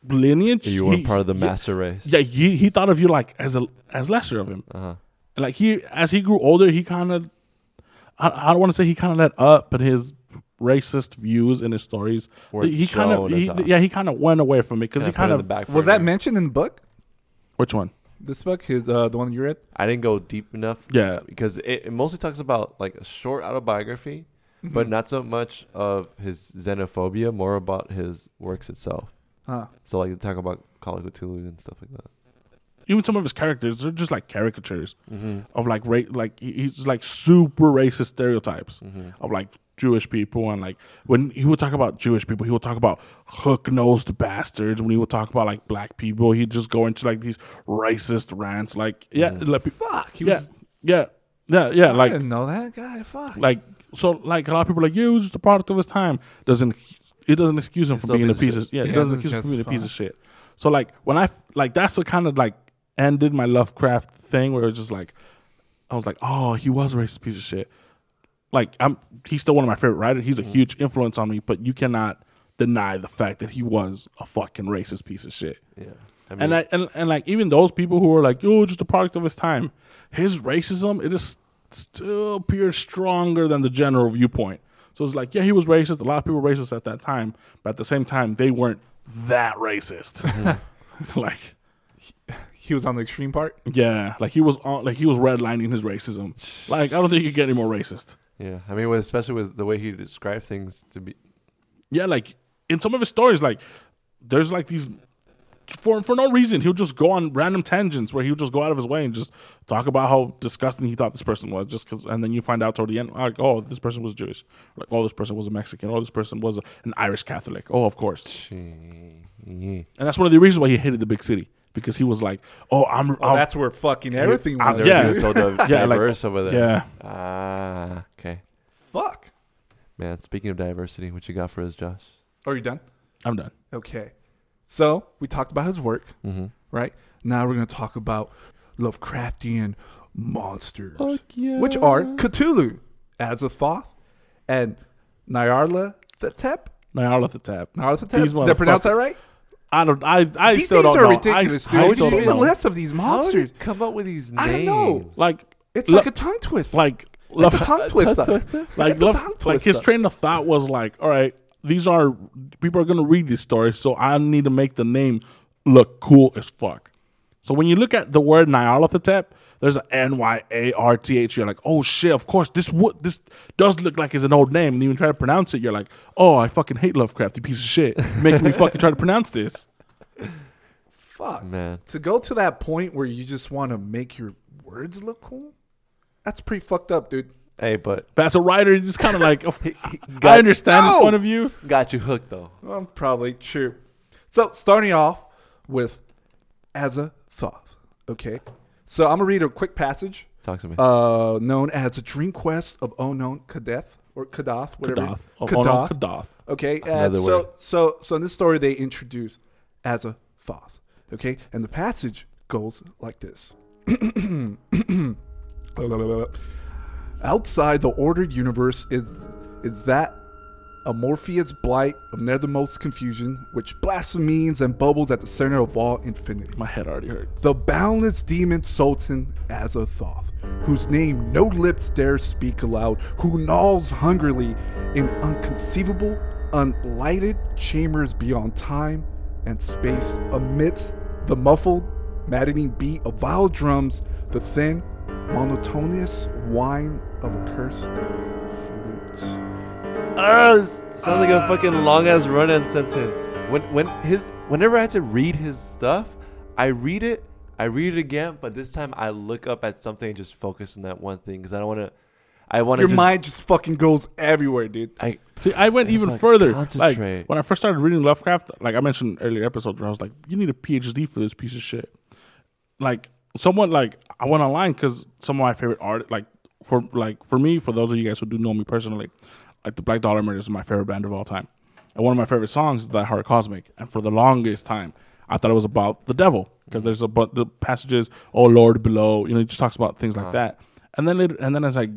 lineage, You weren't he- part of the yeah, master race. Yeah, he he thought of you like as a as lesser of him. Uh-huh. And like he as he grew older, he kind of I, I don't want to say he kind of let up, but his racist views and his stories, Were he kind of shown he, as off. yeah he kind of went away from it because he kind of back Was that mentioned in the book? which one? This book, his, uh, the one you read. I didn't go deep enough Yeah, because it, it mostly talks about like a short autobiography, Mm-hmm. but not so much of his xenophobia, more about his works itself. Huh. So like they talk about Call of Cthulhu and stuff like that. even some of his characters they're just like caricatures Mm-hmm. of like ra- like he's like super racist stereotypes Mm-hmm. of like Jewish people and like when he would talk about Jewish people, he would talk about hook nosed bastards. When he would talk about like black people, he'd just go into like these racist rants. Like yeah, Mm. like, Fuck. He yeah, was. yeah, yeah, yeah. I Like didn't know that guy. Fuck. like so like a lot of people are like yeah, he was just a product of his time. Doesn't it doesn't excuse him for being a piece of piece shit. yeah, it doesn't excuse him from being a piece of shit. So like when I like that's what kind of like ended my Lovecraft thing where it was just like I was like oh he was a racist piece of shit. Like I'm he's still one of my favorite writers. He's a Mm-hmm. huge influence on me, but you cannot deny the fact that he was a fucking racist piece of shit. Yeah. I mean, And I, and and like even those people who are like, oh, just a product of his time, his racism it is still appears stronger than the general viewpoint. So it's like, yeah, he was racist. A lot of people were racist at that time, but at the same time, they weren't that racist. like, he was on the extreme part. yeah, like he was on, like he was redlining his racism. Like, I don't think you could get any more racist. yeah. I mean, with, especially with the way he described things to be. Yeah, like in some of his stories, like there's like these for for no reason he'll just go on random tangents where he'll just go out of his way and just talk about how disgusting he thought this person was just because and then you find out toward the end like oh this person was Jewish like oh this person was a Mexican oh this person was a, an Irish Catholic oh of course Gee. and that's one of the reasons why he hated the big city because he was like oh I'm Well, I'll- that's where fucking everything was. yeah. So di- Yeah, like- diverse over there. yeah Ah, okay. Fuck. Man, speaking of diversity, what you got for us, Josh? Are you done? I'm done Okay. So we talked about his work, Mm-hmm. right? Now we're gonna talk about Lovecraftian monsters, yeah. which are Cthulhu, Azathoth, and Nyarlathotep. Nyarlathotep Nyarlathotep. These Did I pronounce that right? I don't I I these still things don't are know ridiculous, I, dude. I When you still see the list of these How you monsters, come up with these names? I don't know. like it's lo- like a tongue twister. like love a tongue twister. like love, tongue like his train of thought was like, all right, these are people are gonna read these stories, so I need to make the name look cool as fuck. So when you look at the word Nyarlathotep, there's a N Y A R T H. N Y A R T H. You're like, oh shit, of course this would this does look like it's an old name. And you even try to pronounce it, you're like, oh, I fucking hate Lovecraft, you piece of shit, making me fucking try to pronounce this. Fuck. Man, To go to that point where you just want to make your words look cool, that's pretty fucked up, dude. Hey, but But as a writer, it's just kind of like, I understand No! this point of view. got you hooked though. Um, probably true. So starting off with Azathoth. Okay. So I'm gonna read a quick passage, Talk to me. uh, known as a dream quest of unknown Kadeth or Kadath, whatever. Kadath. Kadath. Kadath. Okay, and Another so word. so so in this story they introduce as a thoth. Okay, and the passage goes like this. Outside the ordered universe is is that amorphous blight of nethermost confusion, which blasphemes and bubbles at the center of all infinity My head already hurts. the boundless demon sultan Azathoth, whose name no lips dare speak aloud, who gnaws hungrily in unconceivable, unlighted chambers beyond time and space, amidst the muffled, maddening beat of vile drums, the thin, monotonous whine of a cursed flute. Ah, this sounds like a fucking long ass run in sentence. When when his whenever I had to read his stuff, I read it, I read it again, but this time I look up at something and just focus on that one thing because I don't want to. I want. Your just, mind just fucking goes everywhere, dude. I See, I went even like, further. concentrate. Like when I first started reading Lovecraft, like I mentioned earlier episodes, where I was like, "You need a PhD for this piece of shit." like somewhat like I went online because some of my favorite art, like for like for me, for those of you guys who do know me personally, like the Black Dahlia Murders is my favorite band of all time, and one of my favorite songs is Thy Horror Cosmic, and for the longest time, I thought it was about the devil because mm-hmm. there's a but the passages, oh Lord below, you know, it just talks about things like uh-huh. that, and then later, and then as I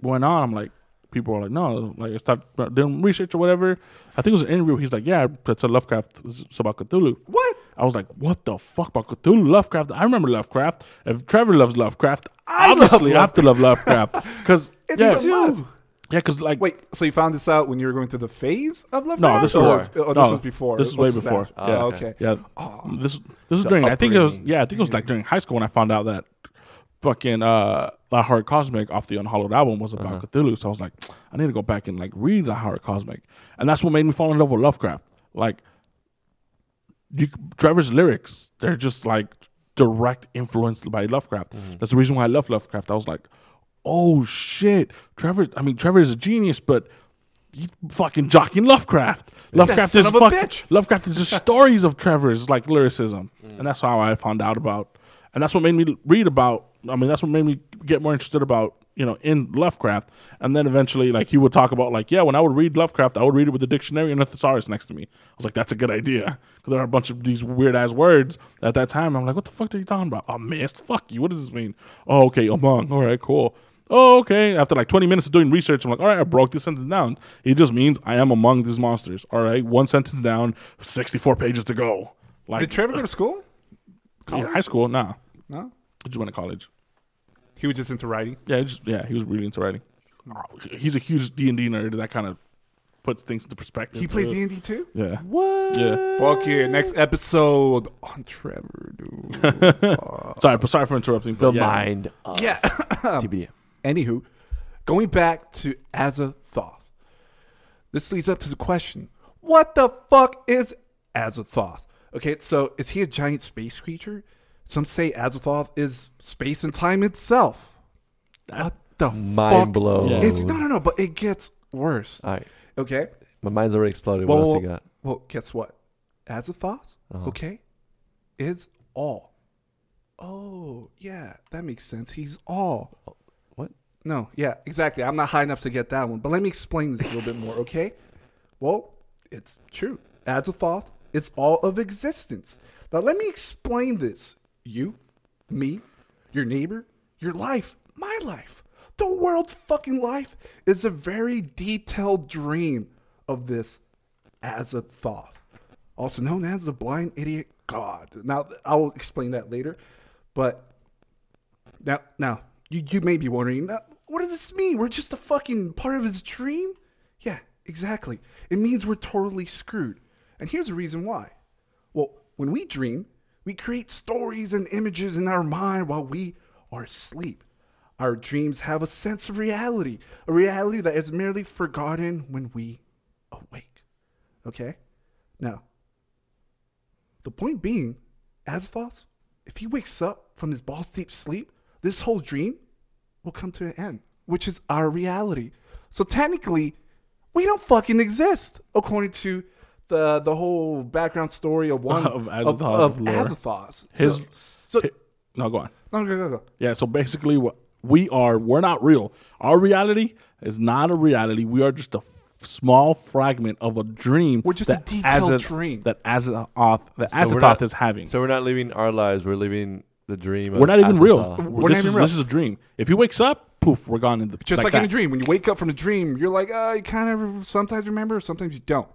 went on, I'm like. People are like, no, like I started doing research or whatever. I think it was an interview. He's like, yeah, it's a Lovecraft. It's about Cthulhu. What? I was like, what the fuck about Cthulhu? Lovecraft. I remember Lovecraft. If Trevor loves Lovecraft, I love obviously I have to love Lovecraft. Because It's yeah, a yeah, because like Wait, so you found this out when you were going through the phase of Lovecraft? no, this or- was oh, this no, was before. This is way before. at? yeah, Oh, okay. Yeah, this this was The during. I think it was yeah. I think it was like during high school when I found out that fucking uh the Horror Cosmic off the Unhallowed album was about Uh-huh. Cthulhu. So I was like, I need to go back and like read the Horror Cosmic, and that's what made me fall in love with Lovecraft. Like you, Trevor's lyrics, they're just like direct influenced by Lovecraft. Mm-hmm. That's the reason why I love Lovecraft. I was like, oh shit, Trevor. I mean, Trevor is a genius, but he fucking jocking Lovecraft. Lovecraft is fuck- bitch. Lovecraft is just stories of Trevor's like lyricism, and that's how I found out about, and that's what made me read about. I mean, that's what made me get more interested about you know in Lovecraft, and then eventually like he would talk about like yeah, when I would read Lovecraft, I would read it with the dictionary and a thesaurus next to me. I was like, that's a good idea because there are a bunch of these weird ass words at that time. I'm like, what the fuck are you talking about? I missed. Fuck you. What does this mean? Oh, okay, among. All right, cool. Oh, okay. After like 20 minutes of doing research, I'm like, all right, I broke this sentence down. It just means I am among these monsters. All right, one sentence down, 64 pages to go. Like, Did Trevor go to school? yeah, high school? Nah, No. he just went to college. He was just into writing. Yeah, he just yeah, he was really into writing. Oh, he's a huge D and D nerd. That kind of puts things into perspective. He plays. Uh, D and D too. Yeah, What? yeah. Fuck yeah! Next episode on Trevor, dude. Sorry, but sorry for interrupting. The yeah. mind of yeah. TBD. Anywho, going back to Azathoth. This leads up to the question: What the fuck is Azathoth? Okay, so is he a giant space creature? Some say Azathoth is space and time itself. What the Mind fuck? blown. Yeah. It's no, no, no. But it gets worse. All right. Okay. My mind's already exploded. Well, what else you got? well, guess what? Azathoth, Uh-huh. okay, is all. Oh, yeah, that makes sense. He's all. What? No, yeah, exactly. I'm not high enough to get that one, but let me explain this a little bit more, okay? Well, it's true. Azathoth It's all of existence. Now, let me explain this. You, me, your neighbor, your life, my life, the world's fucking life is a very detailed dream of this Azathoth, also known as the blind idiot god. Now, I'll explain that later, but now, now you, you may be wondering, what does this mean? We're just a fucking part of his dream? Yeah, exactly. It means we're totally screwed. And here's the reason why. Well, when we dream, we create stories and images in our mind while we are asleep. Our dreams have a sense of reality, a reality that is merely forgotten when we awake. Okay? Now, the point being, Azathoth, if he wakes up from his balls deep sleep, this whole dream will come to an end, which is our reality. So technically, we don't fucking exist, according to the the whole background story of one Of of, of, of. Azathoth. His- so, so hi- no, go on. no, go, go, go. Yeah, so basically, what we are, we're not real. Our reality is not a reality. We are just a f- small fragment of a dream. We're just a detailed Azath- dream. that Azathoth, that So Azathoth not- is having. So we're not living our lives. We're living the dream. we're of not even real. We're this not even is, real. This is a dream. If he wakes up, poof, we're gone in the Just like, in a dream, when you wake up from a dream, you're like, uh, you kind of sometimes remember, sometimes you don't.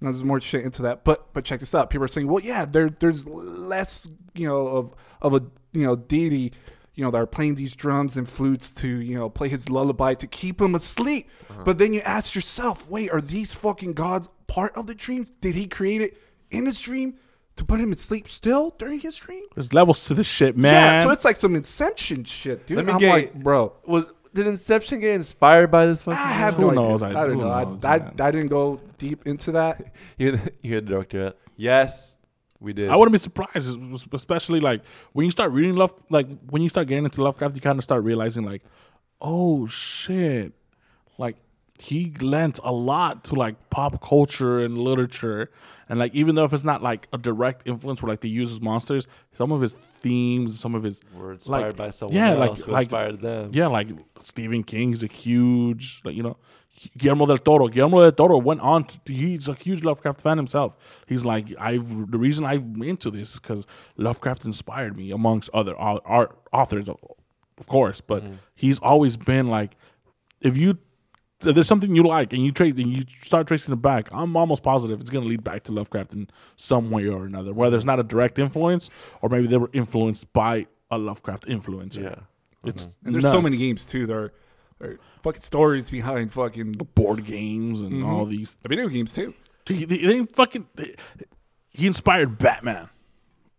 Now there's more shit into that, but but check this out. People are saying, well, yeah, there there's less, you know, of of a you know deity, you know, that are playing these drums and flutes to you know play his lullaby to keep him asleep. Uh-huh. But then you ask yourself, wait, are these fucking gods part of the dreams? Did he create it in his dream to put him to sleep still during his dream? There's levels to this shit, man. Yeah, so it's like some Inception shit, dude. Let me I'm get- like, bro. Was did Inception get inspired by this fucking? I have Who no knows? idea. I- I, don't who know. knows, I, I, man? I didn't go deep into that. You hear the, you hear the director. Yes, we did. I wouldn't be surprised, especially like when you start reading love, like when you start getting into Lovecraft, you kind of start realizing like, oh shit, like he lent a lot to like pop culture and literature, and like even though if it's not like a direct influence where like they use his monsters, some of his themes, some of his We're inspired like, by someone yeah, else like like inspired them. yeah, like Stephen King's a huge, like you know, Guillermo del Toro. Guillermo del Toro went on. To, he's a huge Lovecraft fan himself. He's like, I. The reason I'm into this is because Lovecraft inspired me, amongst other art authors, of, course. But mm-hmm. he's always been like, if you there's something you like and you trace and you start tracing it back, I'm almost positive it's going to lead back to Lovecraft in some way or another. Whether it's not a direct influence or maybe they were influenced by a Lovecraft influencer. Yeah. Mm-hmm. It's And there's so many games too. There are, there are fucking stories behind fucking board games and mm-hmm. all these. video games too. He, they, they fucking. he inspired Batman.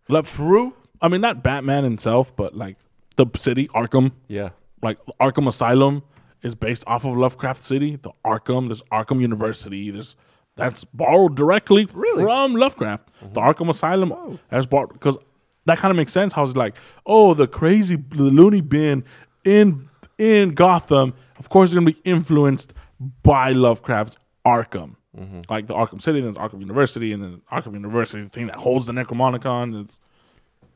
Love true. I mean, not Batman himself, but like the city Arkham, Yeah. like Arkham Asylum, is based off of Lovecraft City. The Arkham, there's Arkham University. There's that's borrowed directly from Lovecraft. The mm-hmm. Arkham Asylum oh. has borrowed because that kind of makes sense. How it's like, oh, the crazy the loony bin in in Gotham. Of course, it's gonna be influenced by Lovecraft's Arkham, mm-hmm. like the Arkham City, then it's Arkham University, and then Arkham University, the thing that holds the Necronomicon. It's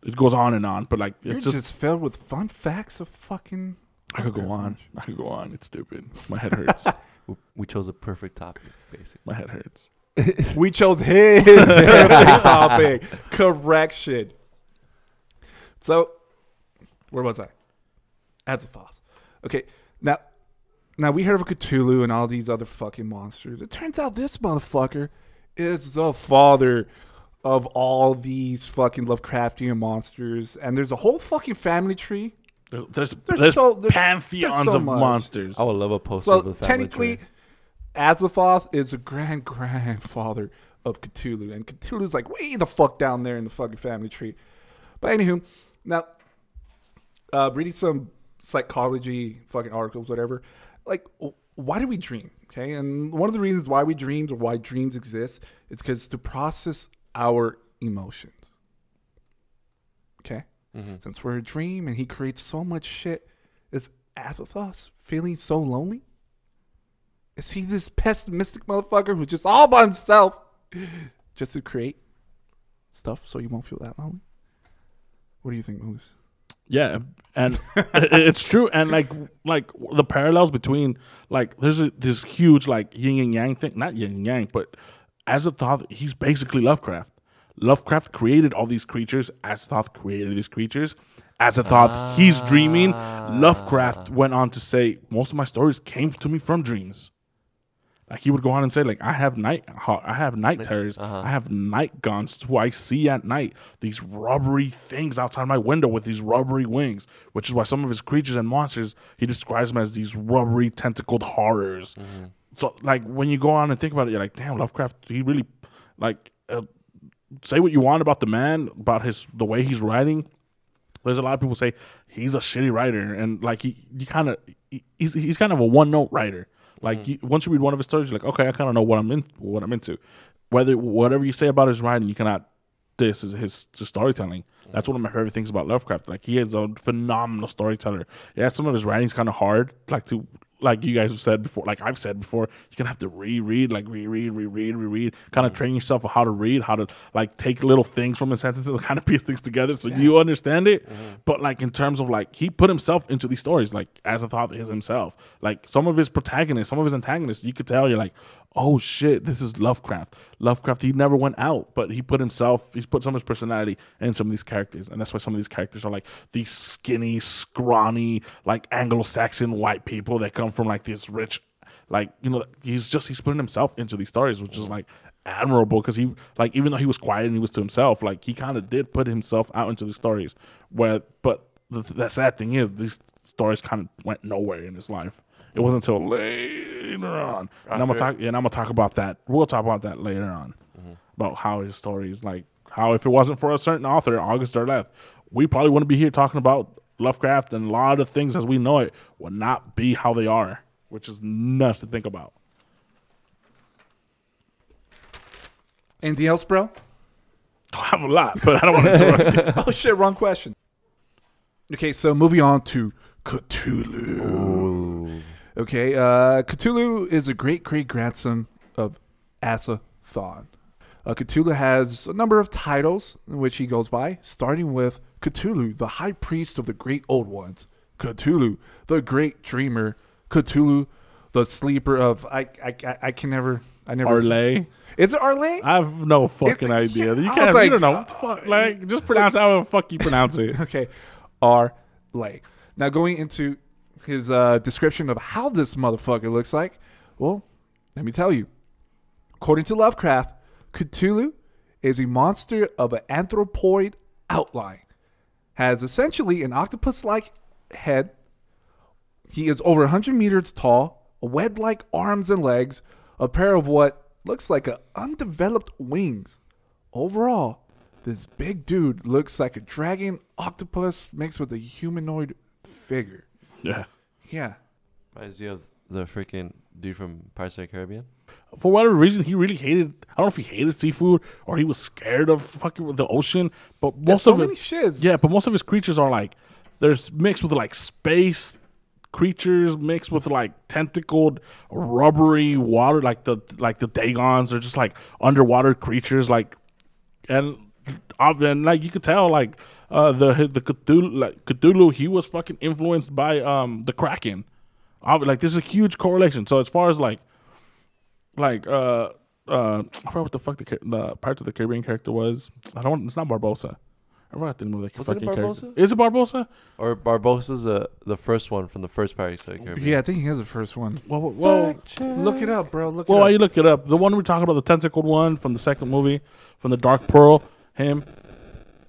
it goes on and on, but like You're it's just, just filled with fun facts of fucking. I could go on. I could go on. It's stupid. My head hurts. We, chose a perfect topic, basically. My head hurts. We chose his perfect topic. Correction. So, where was I? Azathoth. Okay, now, now we heard of Cthulhu and all these other fucking monsters. It turns out this motherfucker is the father of all these fucking Lovecraftian monsters, and there's a whole fucking family tree. There's there's, There's there's so- there's- pantheons there's so of much. monsters. I would love a poster So of the family technically, tree. Azathoth is a grand grandfather of Cthulhu, and Cthulhu's like way the fuck down there in the fucking family tree. But anywho, now uh, reading some psychology fucking articles, whatever. Like, why do we dream? Okay, and one of the reasons why we dreams or why dreams exist is because to process our emotions. Okay, since we're a dream and he creates so much shit, is Azathoth feeling so lonely? Is he this pessimistic motherfucker who's just all by himself just to create stuff so you won't feel that lonely? What do you think, Moose? Yeah, and it's true. And like like the parallels between like there's a, this huge like yin and yang thing, not yin and yang, but Azathoth, he's basically Lovecraft. Lovecraft created all these creatures. Azathoth created these creatures. Azathoth, he's dreaming. Lovecraft ah. went on to say, most of my stories came to me from dreams. Like he would go on and say, like I have night, I have night terrors, uh-huh. I have night gaunts who I see at night. These rubbery things outside my window with these rubbery wings, which is why some of his creatures and monsters he describes them as these rubbery tentacled horrors. Mm-hmm. So, like when you go on and think about it, you're like, damn, Lovecraft, he really, like, uh, say what you want about the man, about his the way he's writing. There's a lot of people say he's a shitty writer, and like he, you kind of, he's he's kind of a one note writer. Like mm. you, once you read one of his stories, you're like, okay, I kind of know what I'm in, what I'm into. Whether whatever you say about his writing, you cannot this is his, his storytelling. That's mm. one of my favorite things about Lovecraft. Like he is a phenomenal storyteller. Yeah, some of his writing's kind of hard, like to like you guys have said before, like I've said before, you're gonna have to reread, like reread, reread, reread, kind of train yourself on how to read, how to like take little things from his sentences and kind of piece things together so you understand it. Mm-hmm. But like in terms of like he put himself into these stories, like Azathoth is himself. Like some of his protagonists, some of his antagonists, you could tell you're like, oh shit, this is Lovecraft. Lovecraft, he never went out, but he put himself, he's put some of his personality in some of these characters. And that's why some of these characters are like these skinny, scrawny, like Anglo-Saxon white people that come from like this rich, like, you know, he's just, he's putting himself into these stories, which is like admirable because he, like, even though he was quiet and he was to himself, like, he kind of did put himself out into these stories. Where, but the, the sad thing is, these stories kind of went nowhere in his life. It wasn't until later on. And I'm gonna talk. Yeah, and I'm gonna talk about that. We'll talk about that later on. About how his stories, like how if it wasn't for a certain author, August Derleth, we probably wouldn't be here talking about Lovecraft and a lot of things as we know it would not be how they are, which is nuts to think about. Anything else, bro? I have a lot, but I don't want to interrupt. oh shit, wrong question. Okay, so moving on to Cthulhu. Okay, uh, Cthulhu is a great great grandson of Asa Thon. Uh, Cthulhu has a number of titles in which he goes by, starting with Cthulhu, the high priest of the great old ones, Cthulhu, the great dreamer, Cthulhu, the sleeper of I I, I, I can never I never R'lyeh. Is it R'lyeh? I have no fucking It's- idea. yeah, You can't. like, you don't know. uh, What the fuck? Like, just pronounce how the fuck you pronounce it. Okay, R'lyeh. Now going into his uh, description of how this motherfucker looks like, well, let me tell you. According to Lovecraft, Cthulhu is a monster of an anthropoid outline, has essentially an octopus-like head. He is over 100 meters tall, web-like arms and legs, a pair of what looks like a undeveloped wings. Overall, this big dude looks like a dragon octopus mixed with a humanoid figure. Yeah. Yeah. Reminds you of the freaking dude from Pirates of the Caribbean. For whatever reason, he really hated. I don't know if he hated seafood or he was scared of fucking the ocean. But most so of many it, shiz. yeah. But most of his creatures are like there's mixed with like space creatures mixed with like tentacled rubbery water like the like the Dagons are just like underwater creatures like and ob- and like you could tell like uh the the Cthulhu like Cthulhu he was fucking influenced by um the Kraken Ob- like there's a huge correlation so as far as like like uh uh I forgot what the fuck the, cha- the Pirates of the Caribbean character was I don't it's not Barbossa I forgot the name of the Was it fucking character Barbossa? is it Barbossa Or Barbossa's uh, the first one from the first Pirates of the Caribbean. Yeah, I think he has the first one. well well Look it up, bro. Look Well, while it you look it up, the one we're talking about, the tentacled one from the second movie, from the Dark Pearl, him,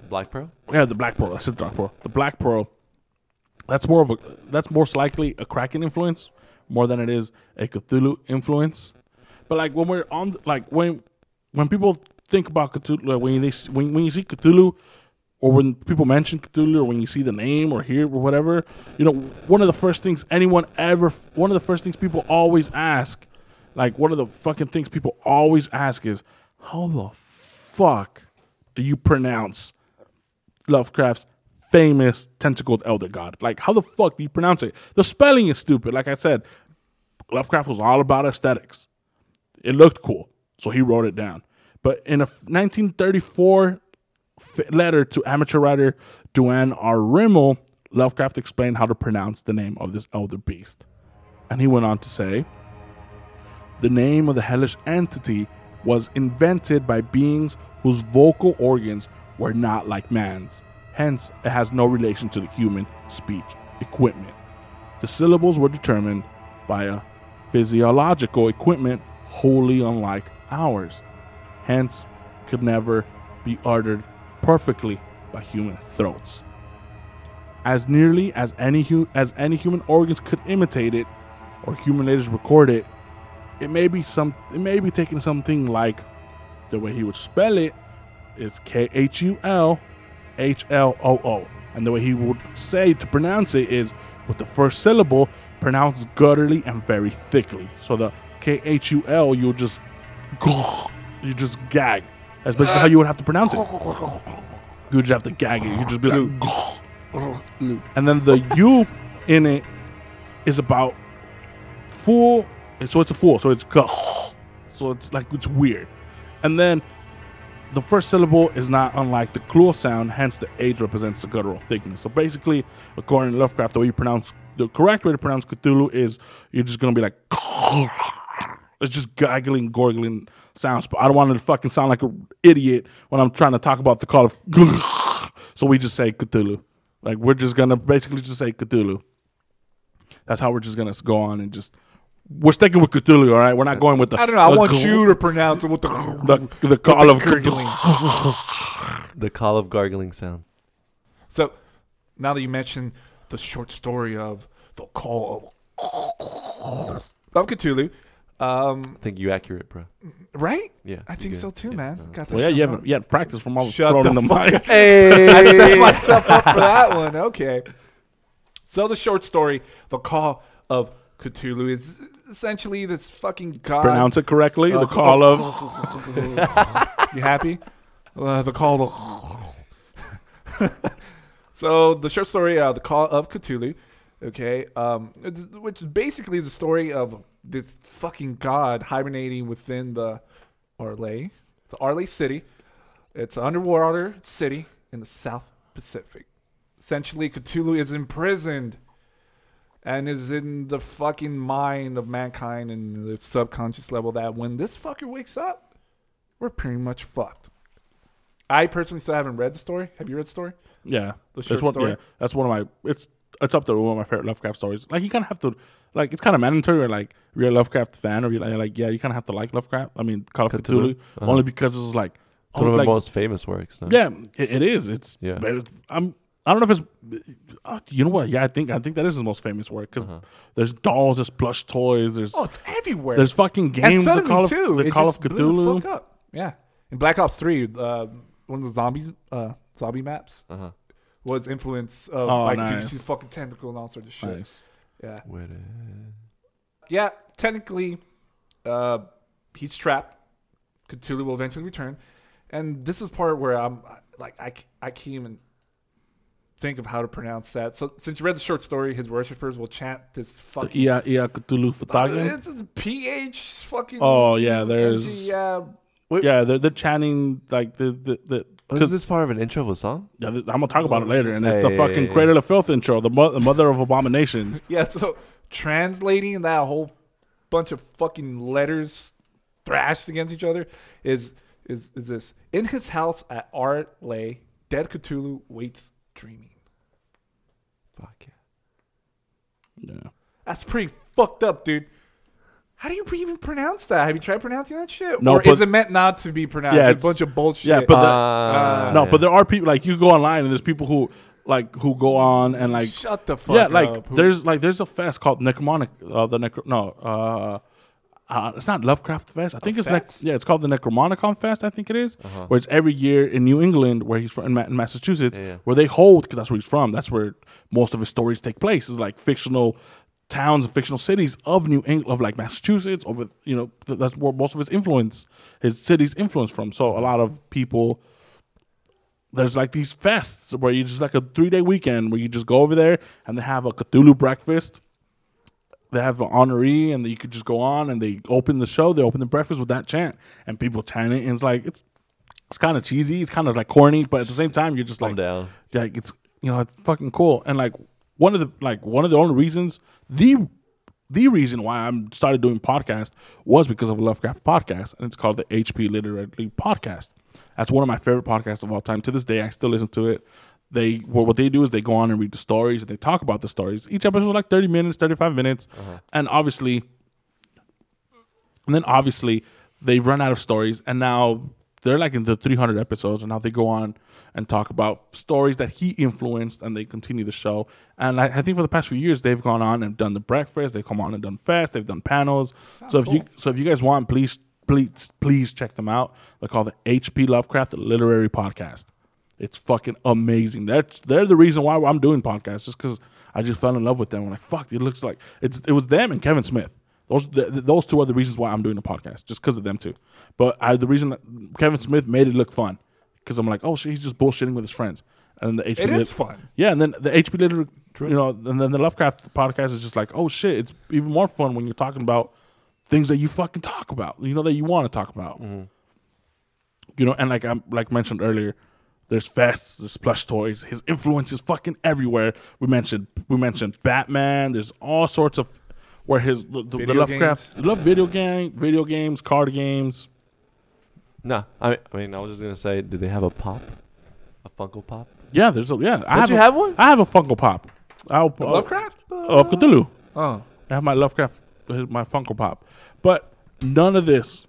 Black Pearl. yeah, the Black Pearl. I said Dark Pearl. The Black Pearl. That's more of a. That's most likely a Kraken influence more than it is a Cthulhu influence. But like when we're on, like when when people think about Cthulhu, like when they when when you see Cthulhu, or when people mention Cthulhu, or when you see the name or hear or whatever, you know, one of the first things anyone ever, one of the first things people always ask, like one of the fucking things people always ask is, how the fuck you pronounce Lovecraft's famous tentacled elder god? Like, how the fuck do you pronounce it? The spelling is stupid. Like I said, Lovecraft was all about aesthetics. It looked cool, so he wrote it down. But in a 1934 f- letter to amateur writer Duane R. Rimel, Lovecraft explained how to pronounce the name of this elder beast. And he went on to say, the name of the hellish entity was invented by beings whose vocal organs were not like man's. Hence, it has no relation to the human speech equipment. The syllables were determined by a physiological equipment wholly unlike ours. Hence, could never be uttered perfectly by human throats. As nearly as any hu- as any human organs could imitate it, or human letters record it, it may be some it may be taking something like the way he would spell it is K H U L H L O O. And the way he would say to pronounce it is with the first syllable pronounced gutturally and very thickly. So the K H U L you'll just you just gag. That's basically how you would have to pronounce it. You just have to gag it. You just be like and then the U in it is about full. So it's a full. So it's. So it's like it's weird. And then the first syllable is not unlike the clual sound. Hence, the H represents the guttural thickness. So basically, according to Lovecraft, the way you pronounce the correct way to pronounce Cthulhu is you're just gonna be like. It's just gaggling, gorgling sounds, but I don't want to fucking sound like an idiot when I'm trying to talk about the call of. so we just say Cthulhu. Like we're just gonna basically just say Cthulhu. That's how we're just gonna go on and just we're sticking with Cthulhu. All right, we're not going with the. I don't know. I want gl- you to pronounce it with the. the the call of gurgling. The call of gargling sound. So, now that you mentioned the short story of the call of of Cthulhu, um, I think you accurate, bro. right? Yeah. I think good. so too, Yeah, man. no, Got Well, yeah, you haven't you had practice from all Shut throwing the the, fuck mic. I set myself up for that one. Okay. So the short story, the call of Cthulhu, is essentially this fucking god. Pronounce it correctly. Uh, the call of you happy? Uh, the call of. so the short story, uh, the call of Cthulhu, Okay, um, it's, which basically is the story of this fucking god hibernating within the R'lyeh. It's R'lyeh City. It's an underwater city in the South Pacific. Essentially, Cthulhu is imprisoned and is in the fucking mind of mankind and the subconscious level that when this fucker wakes up, we're pretty much fucked. I personally still haven't read the story. Have you read the story? Yeah, The that's short one. story? Yeah, that's one of my. It's it's up there with one of my favorite Lovecraft stories. Like you kind of have to, like it's kind of mandatory. Or like if you're a Lovecraft fan, or you're like, like yeah, you kind of have to like Lovecraft. I mean, Call of Cthulhu, Cthulhu, uh-huh. only because it's like, It's one of like the most famous works. No? yeah, it, it is. It's Yeah. but it- I'm. I don't know if it's. Uh, you know what? Yeah, I think I think that is his most famous work because Uh-huh. there's dolls, there's plush toys, there's Oh, it's everywhere. there's fucking games. The suddenly Call of, too, the it Call of just the fuck Cthulhu. up. Yeah, in Black Ops Three, uh, one of the zombies, uh, zombie maps Uh-huh. was influence of Oh, like nice. dude, fucking tentacle and all sorts of shit. Nice. Yeah, With it. yeah. Technically, uh, he's trapped. Cthulhu will eventually return, and this is part where I'm like, I I can't even think of how to pronounce that. So since you read the short story, his worshippers will chant this fucking. Ia Ia Cthulhu Uh, fhtagn. it's, it's PH fucking. Oh yeah, there's NG, yeah. yeah they're they're chanting like the the the. Oh, Cause is this part of an intro of a song? yeah, I'm gonna talk about it later, and it's Hey, the hey, fucking hey. Cradle of Filth intro, the, mo- the mother of abominations. Yeah, so translating that whole bunch of fucking letters thrashed against each other is is is this. In his house at R'lyeh, dead Cthulhu waits dreaming. Fuck yeah. Yeah. That's pretty fucked up, dude. How do you even pronounce that? Have you tried pronouncing that shit? No, or is it meant not to be pronounced? Yeah, it's a bunch of bullshit. Yeah, but the- Ah, no, yeah. but there are people like you go online and there's people who like who go on and like shut the fuck yeah, up. like Who- there's like there's a fest called Necromonic. Uh, the Necro no, uh, uh, it's not Lovecraft Fest. I think it's nec- fest? yeah, it's called the Necronomicon Fest. I think it is, Uh-huh. where it's every year in New England, where he's from in, Ma- in Massachusetts, Yeah, yeah. where they hold because that's where he's from. That's where most of his stories take place. Is like fictional towns and fictional cities of New England, of like Massachusetts. Over you know th- that's where most of his influence, his city's influence from. So a lot of people there's like these fests where you just like a three day weekend where you just go over there and they have a Cthulhu breakfast. They have an honoree and you could just go on and they open the show, they open the breakfast with that chant and people chant it and it's like it's it's kind of cheesy, it's kind of like corny, but at the same time you're just Calm like down. like it's you know it's fucking cool and like one of the like one of the only reasons the the reason why I started doing podcast was because of a Lovecraft podcast and it's called the HP Literary Podcast. That's one of my favorite podcasts of all time. To this day, I still listen to it. They what what they do is they go on and read the stories and they talk about the stories. Each episode is like thirty minutes, thirty five minutes, uh-huh. and obviously, and then obviously they run out of stories and now they're like in the 300 episodes and now they go on and talk about stories that he influenced and they continue the show. And I, I think for the past few years they've gone on and done the breakfast they've come on and done fest they've done panels. Ah, so if you so if you guys want please please please check them out. They're called the hp lovecraft literary podcast it's fucking amazing that's they're the reason why i'm doing podcasts just because i just fell in love with them i'm like fuck it looks like it's it was them and kevin smith those th- th- those two are the reasons why I'm doing the podcast, just because of them two. But I, the reason that Kevin Smith made it look fun, because I'm like, oh shit, he's just bullshitting with his friends. And the HP it Lit- is fun. yeah, and then the HP Liter, you know, and then the Lovecraft podcast is just like, oh shit, it's even more fun when you're talking about things that you fucking talk about, you know, that you want to talk about. Mm-hmm. You know, and like I am like mentioned earlier, there's fests, there's plush toys. His influence is fucking everywhere. We mentioned we mentioned Batman. There's all sorts of where his the, the, the Video Lovecraft love video game, video games, card games. No, I, I mean, I was just gonna say, do they have a pop, a Funko Pop? Yeah, there's a yeah. I Don't you a- have one? I have a Funko Pop. I'll, Of Lovecraft? of Cthulhu. Oh, I have my Lovecraft, my Funko Pop. But none of this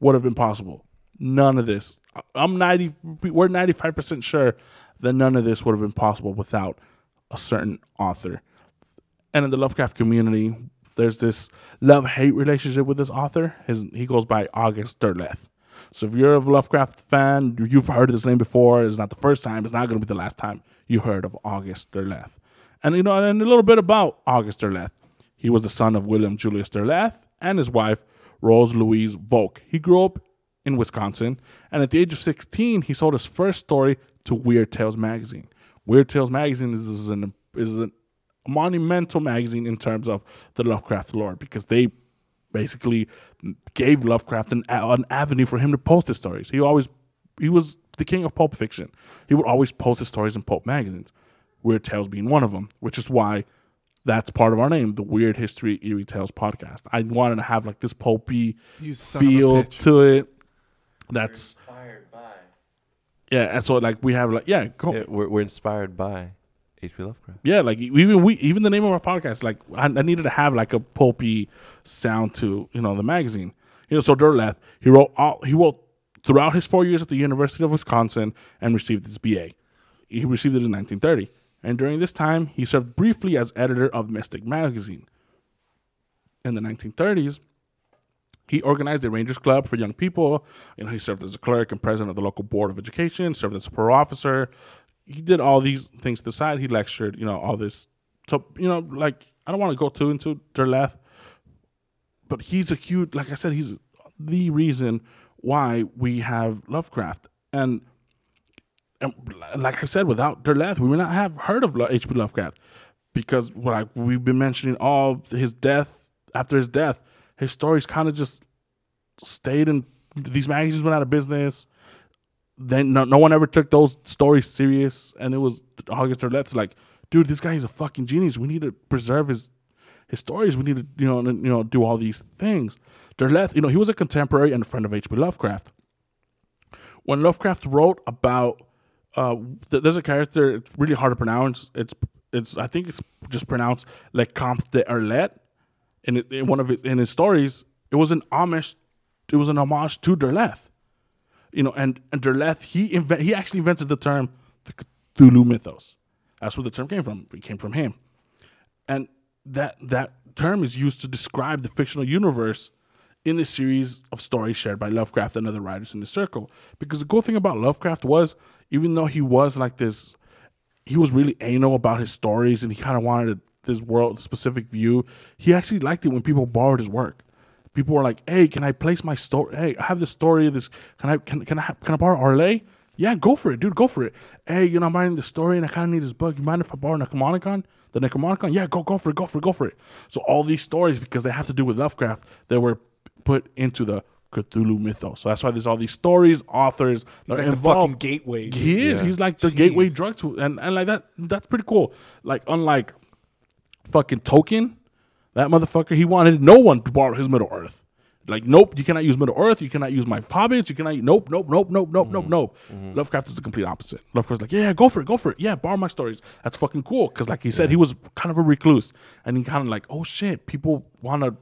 would have been possible. None of this. I'm 90, we're 95% sure that none of this would have been possible without a certain author. And in the Lovecraft community, there's this love hate relationship with this author. His, he goes by August Derleth. So if you're a Lovecraft fan, you've heard this name before. It's not the first time. It's not going to be the last time you heard of August Derleth. And you know, and a little bit about August Derleth. He was the son of William Julius Derleth and his wife Rose Louise Volk. He grew up in Wisconsin, and at the age of 16, he sold his first story to Weird Tales magazine. Weird Tales magazine is, is an is an monumental magazine in terms of the Lovecraft lore because they basically gave Lovecraft an, an avenue for him to post his stories. He always he was the king of pulp fiction. He would always post his stories in pulp magazines. Weird Tales being one of them, which is why that's part of our name, the Weird History Eerie Tales podcast. I wanted to have like this pulpy You son of a feel to it. That's Inspired by. yeah, and so like we have like yeah, go, Yeah, we're, we're inspired by H.P. Lovecraft. Yeah, like even we even the name of our podcast, like I, I needed to have like a pulpy sound to you know the magazine. You know, so Derleth he wrote all he wrote throughout his four years at the University of Wisconsin and received his BA. He received it in 1930, and during this time he served briefly as editor of Mystic magazine. In the 1930s, he organized a Rangers Club for young people. You know, he served as a clerk and president of the local board of education. Served as a parole officer. He did all these things to the side. He lectured. You know, all this. So you know, like I don't want to go too into Derleth, but he's a huge. Like I said, he's the reason why we have Lovecraft. And, and like I said, without Derleth, we would not have heard of H.P. Lovecraft because like we've been mentioning all his death after his death his stories kind of just stayed in these magazines went out of business then no, no one ever took those stories serious and it was august Derleth's like dude this guy is a fucking genius we need to preserve his his stories we need to you know you know do all these things Derleth you know he was a contemporary and a friend of hp lovecraft when lovecraft wrote about uh, th- there's a character. It's really hard to pronounce. It's it's I think it's just pronounced Le Comte de Erlet. In, in one of it, in his stories, it was an homage. It was an homage to Derleth. You know, and and Derleth he invent, he actually invented the term the Cthulhu mythos. That's where the term came from. It came from him, and that that term is used to describe the fictional universe in the series of stories shared by Lovecraft and other writers in the circle. Because the cool thing about Lovecraft was, even though he was like this, he was really anal about his stories and he kind of wanted a, this world specific view. He actually liked it when people borrowed his work. People were like, "Hey, can I place my story? Hey, I have this story. of This can I can can I ha- can I borrow R'lyeh? Yeah, go for it, dude. Go for it. Hey, you know, I'm writing the story and I kind of need this book. You mind if I borrow Necronomicon? The Necronomicon? Yeah, go go for it. Go for it. Go for it. So all these stories, because they have to do with Lovecraft, they were put into the Cthulhu mythos. So that's why there's all these stories, authors that He's are like the fucking gateway. He is. Yeah. He's like the Jeez. gateway drug to, and and like that. That's pretty cool. Like unlike fucking Tolkien, that motherfucker, he wanted no one to borrow his Middle Earth. Like, nope, you cannot use Middle Earth. You cannot use my hobbits. You cannot. Nope, nope, nope, nope, nope, nope, mm-hmm. nope. Mm-hmm. Lovecraft was the complete opposite. Lovecraft's like, yeah, yeah, go for it, go for it. Yeah, borrow my stories. That's fucking cool. Because, like he said, he was kind of a recluse, and he kind of like, oh shit, people want to.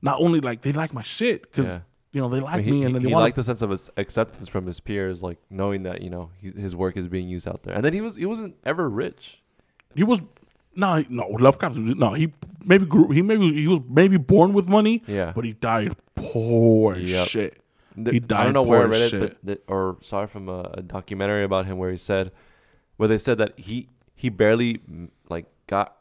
Not only like they like my shit because Yeah. you know they like I mean, he, me, and then he they want liked the sense of his acceptance from his peers, like knowing that you know he, his work is being used out there. And then he was he wasn't ever rich. He was no, no Lovecraft. was- No, he maybe grew. He maybe he was maybe born with money. Yeah. but he died poor as Yep. shit. Th- He I don't know where I read it, but th- or saw it from a, a documentary about him where he said, where they said that he he barely mm, like got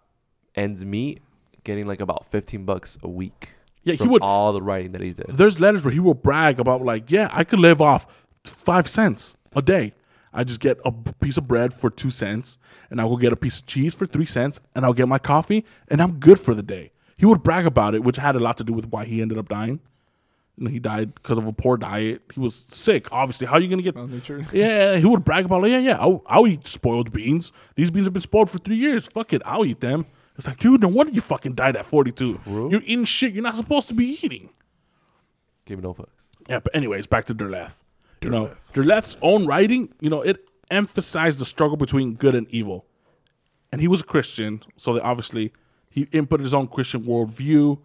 ends meet, getting like about fifteen bucks a week. Yeah, he from would- all the writing that he did. There's letters where he will brag about like, yeah, I could live off five cents a day. I just get a piece of bread for two cents, and I will get a piece of cheese for three cents, and I'll get my coffee, and I'm good for the day. He would brag about it, which had a lot to do with why he ended up dying. You know, he died because of a poor diet. He was sick. Obviously, how are you gonna get? Yeah, he would brag about, like, yeah, yeah, I'll, I'll eat spoiled beans. These beans have been spoiled for three years. Fuck it, I'll eat them. It's like, dude, no wonder you fucking died at 42. You're eating shit you're not supposed to be eating. Give me no fucks. Yeah, but anyways, back to Derleth. You know, Derleth's own writing, you know, it emphasized the struggle between good and evil. And he was a Christian, so that obviously he inputted his own Christian worldview,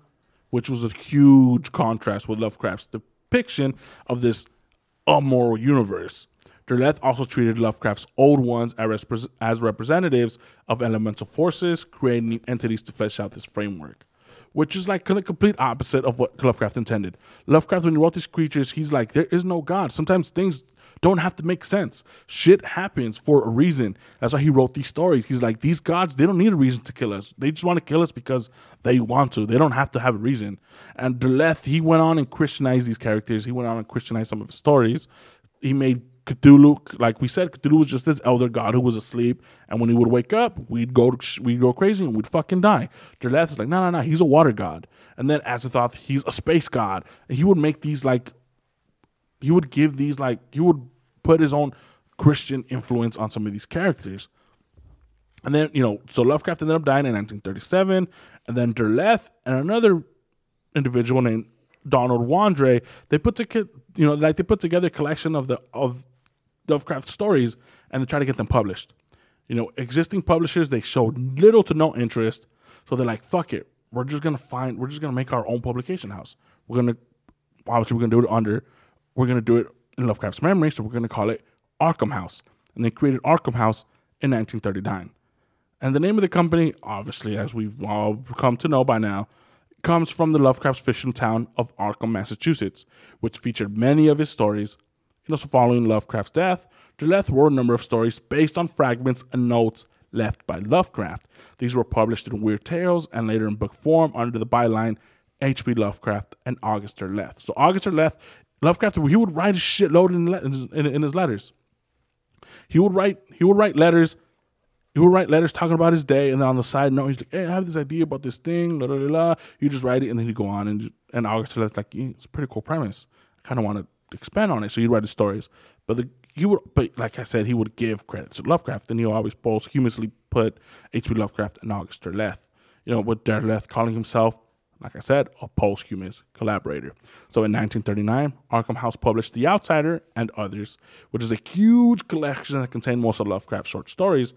which was a huge contrast with Lovecraft's depiction of this immoral universe. Derleth also treated Lovecraft's old ones as, as representatives of elemental forces, creating new entities to flesh out this framework which is like the complete opposite of what Lovecraft intended. Lovecraft, when he wrote these creatures, he's like, there is no God. Sometimes things don't have to make sense. Shit happens for a reason. That's why he wrote these stories. He's like, these gods, they don't need a reason to kill us. They just want to kill us because they want to. They don't have to have a reason. And Derleth, he went on and Christianized these characters. He went on and Christianized some of his stories. He made Cthulhu, like we said, Cthulhu was just this elder god who was asleep, and when he would wake up, we'd go we'd go crazy and we'd fucking die. Derleth is like, no, no, no, he's a water god, and then Azathoth, he's a space god, and he would make these like, he would give these like, he would put his own Christian influence on some of these characters. And then, you know, so Lovecraft ended up dying in 1937, and then Derleth and another individual named Donald Wandrei, they put together, you know, like they put together a collection of the of Lovecraft stories and they try to get them published. You know, existing publishers they showed little to no interest, so they're like, "Fuck it, we're just gonna find, we're just gonna make our own publication house. We're gonna, obviously, we're gonna do it under, we're gonna do it in Lovecraft's memory, so we're gonna call it Arkham House." And they created Arkham House in 1939. And the name of the company, obviously, as we've all come to know by now, comes from the Lovecraft's fictional town of Arkham, Massachusetts, which featured many of his stories. And also, following Lovecraft's death, Derleth wrote a number of stories based on fragments and notes left by Lovecraft. These were published in Weird Tales and later in book form under the byline H.P. Lovecraft and August Derleth. So, August Derleth, Lovecraft, he would write a shitload in, in, his, in, his letters. He would write. He would write letters he would write letters talking about his day, and then on the side note, he's like, "Hey, I have this idea about this thing." La la la. You just write it, and then he'd go on, and and August Derleth's like, yeah, "It's a pretty cool premise. I kind of want to expand on it." So he'd write his stories, but the he would, but like I said, he would give credit to Lovecraft, and he always posthumously put H.P. Lovecraft and August Derleth. You know, with Derleth calling himself, like I said, a posthumous collaborator. So in 1939, Arkham House published The Outsider and Others, which is a huge collection that contained most of Lovecraft's short stories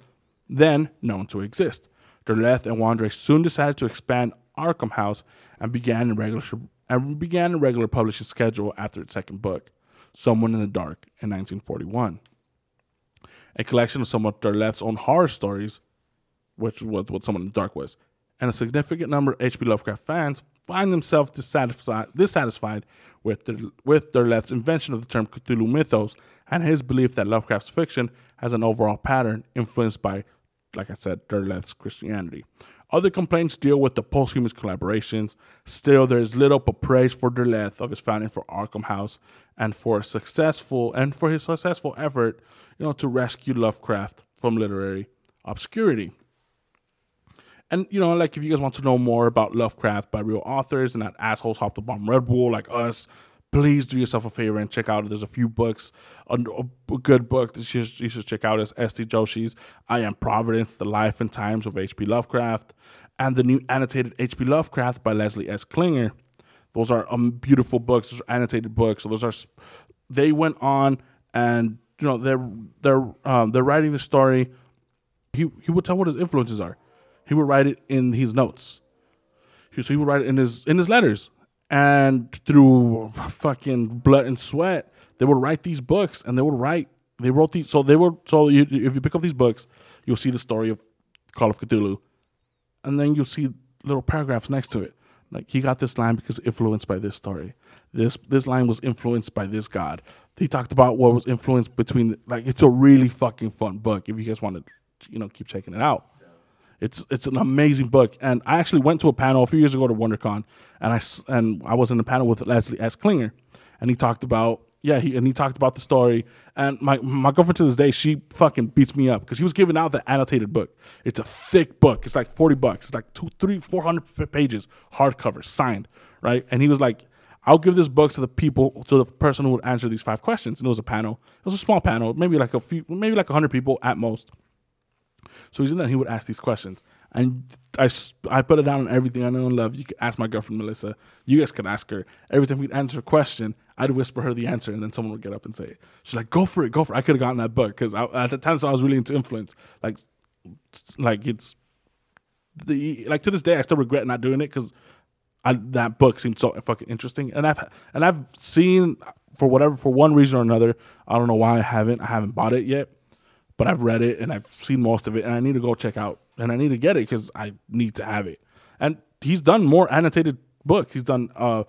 then known to exist. Derleth and Wandrei soon decided to expand Arkham House and began a regular and began a regular publishing schedule after its second book, Someone in the Dark, in 1941. A collection of some of Derleth's own horror stories, which was what Someone in the Dark was, and a significant number of H.P. Lovecraft fans find themselves dissatisfied, dissatisfied with, the, with Derleth's invention of the term Cthulhu mythos and his belief that Lovecraft's fiction has an overall pattern influenced by like I said, Derleth's Christianity. Other complaints deal with the posthumous collaborations. Still, there is little but praise for Derleth of his founding for Arkham House and for a successful and for his successful effort, you know, to rescue Lovecraft from literary obscurity. And you know, like if you guys want to know more about Lovecraft by real authors and not assholes hop the bomb Red Bull like us, please do yourself a favor and check out. There's a few books, a, a good book that you should, you should check out is S.T. Joshi's I Am Providence, The Life and Times of H.P. Lovecraft, and the new annotated H.P. Lovecraft by Leslie S. Klinger. Those are um, beautiful books. Those are annotated books. So those are, they went on and, you know, they're, they're, um, they're writing the story. He, he would tell what his influences are. He would write it in his notes. He, so he would write it in his, in his letters and through fucking blood and sweat, they would write these books, and they would write. They wrote these, so they were. So you, if you pick up these books, you'll see the story of Call of Cthulhu, and then you'll see little paragraphs next to it. Like he got this line because influenced by this story. This this line was influenced by this god. He talked about what was influenced between. Like it's a really fucking fun book. If you guys want to, you know, keep checking it out. It's it's an amazing book, and I actually went to a panel a few years ago to WonderCon, and I and I was in a panel with Leslie S. Klinger, and he talked about yeah, he and he talked about the story. And my my girlfriend to this day, she fucking beats me up because he was giving out the annotated book. It's a thick book. It's like forty bucks. It's like two, three, four hundred pages, hardcover, signed, right? And he was like, "I'll give this book to the people, to the person who would answer these five questions." And it was a panel. It was a small panel, maybe like a few, maybe like hundred people at most. So he's in there. He would ask these questions, and I, I put it down on everything I know and love. You can ask my girlfriend Melissa. You guys can ask her. Every time we'd answer a question, I'd whisper her the answer, and then someone would get up and say it. She's like, "Go for it, go for it." I could have gotten that book because at the time, so I was really into influence. Like, like it's the like to this day, I still regret not doing it because that book seemed so fucking interesting, and I've and I've seen for whatever for one reason or another. I don't know why I haven't. I haven't bought it yet but I've read it and I've seen most of it, and I need to go check out and I need to get it because I need to have it. And he's done more annotated books. He's done uh,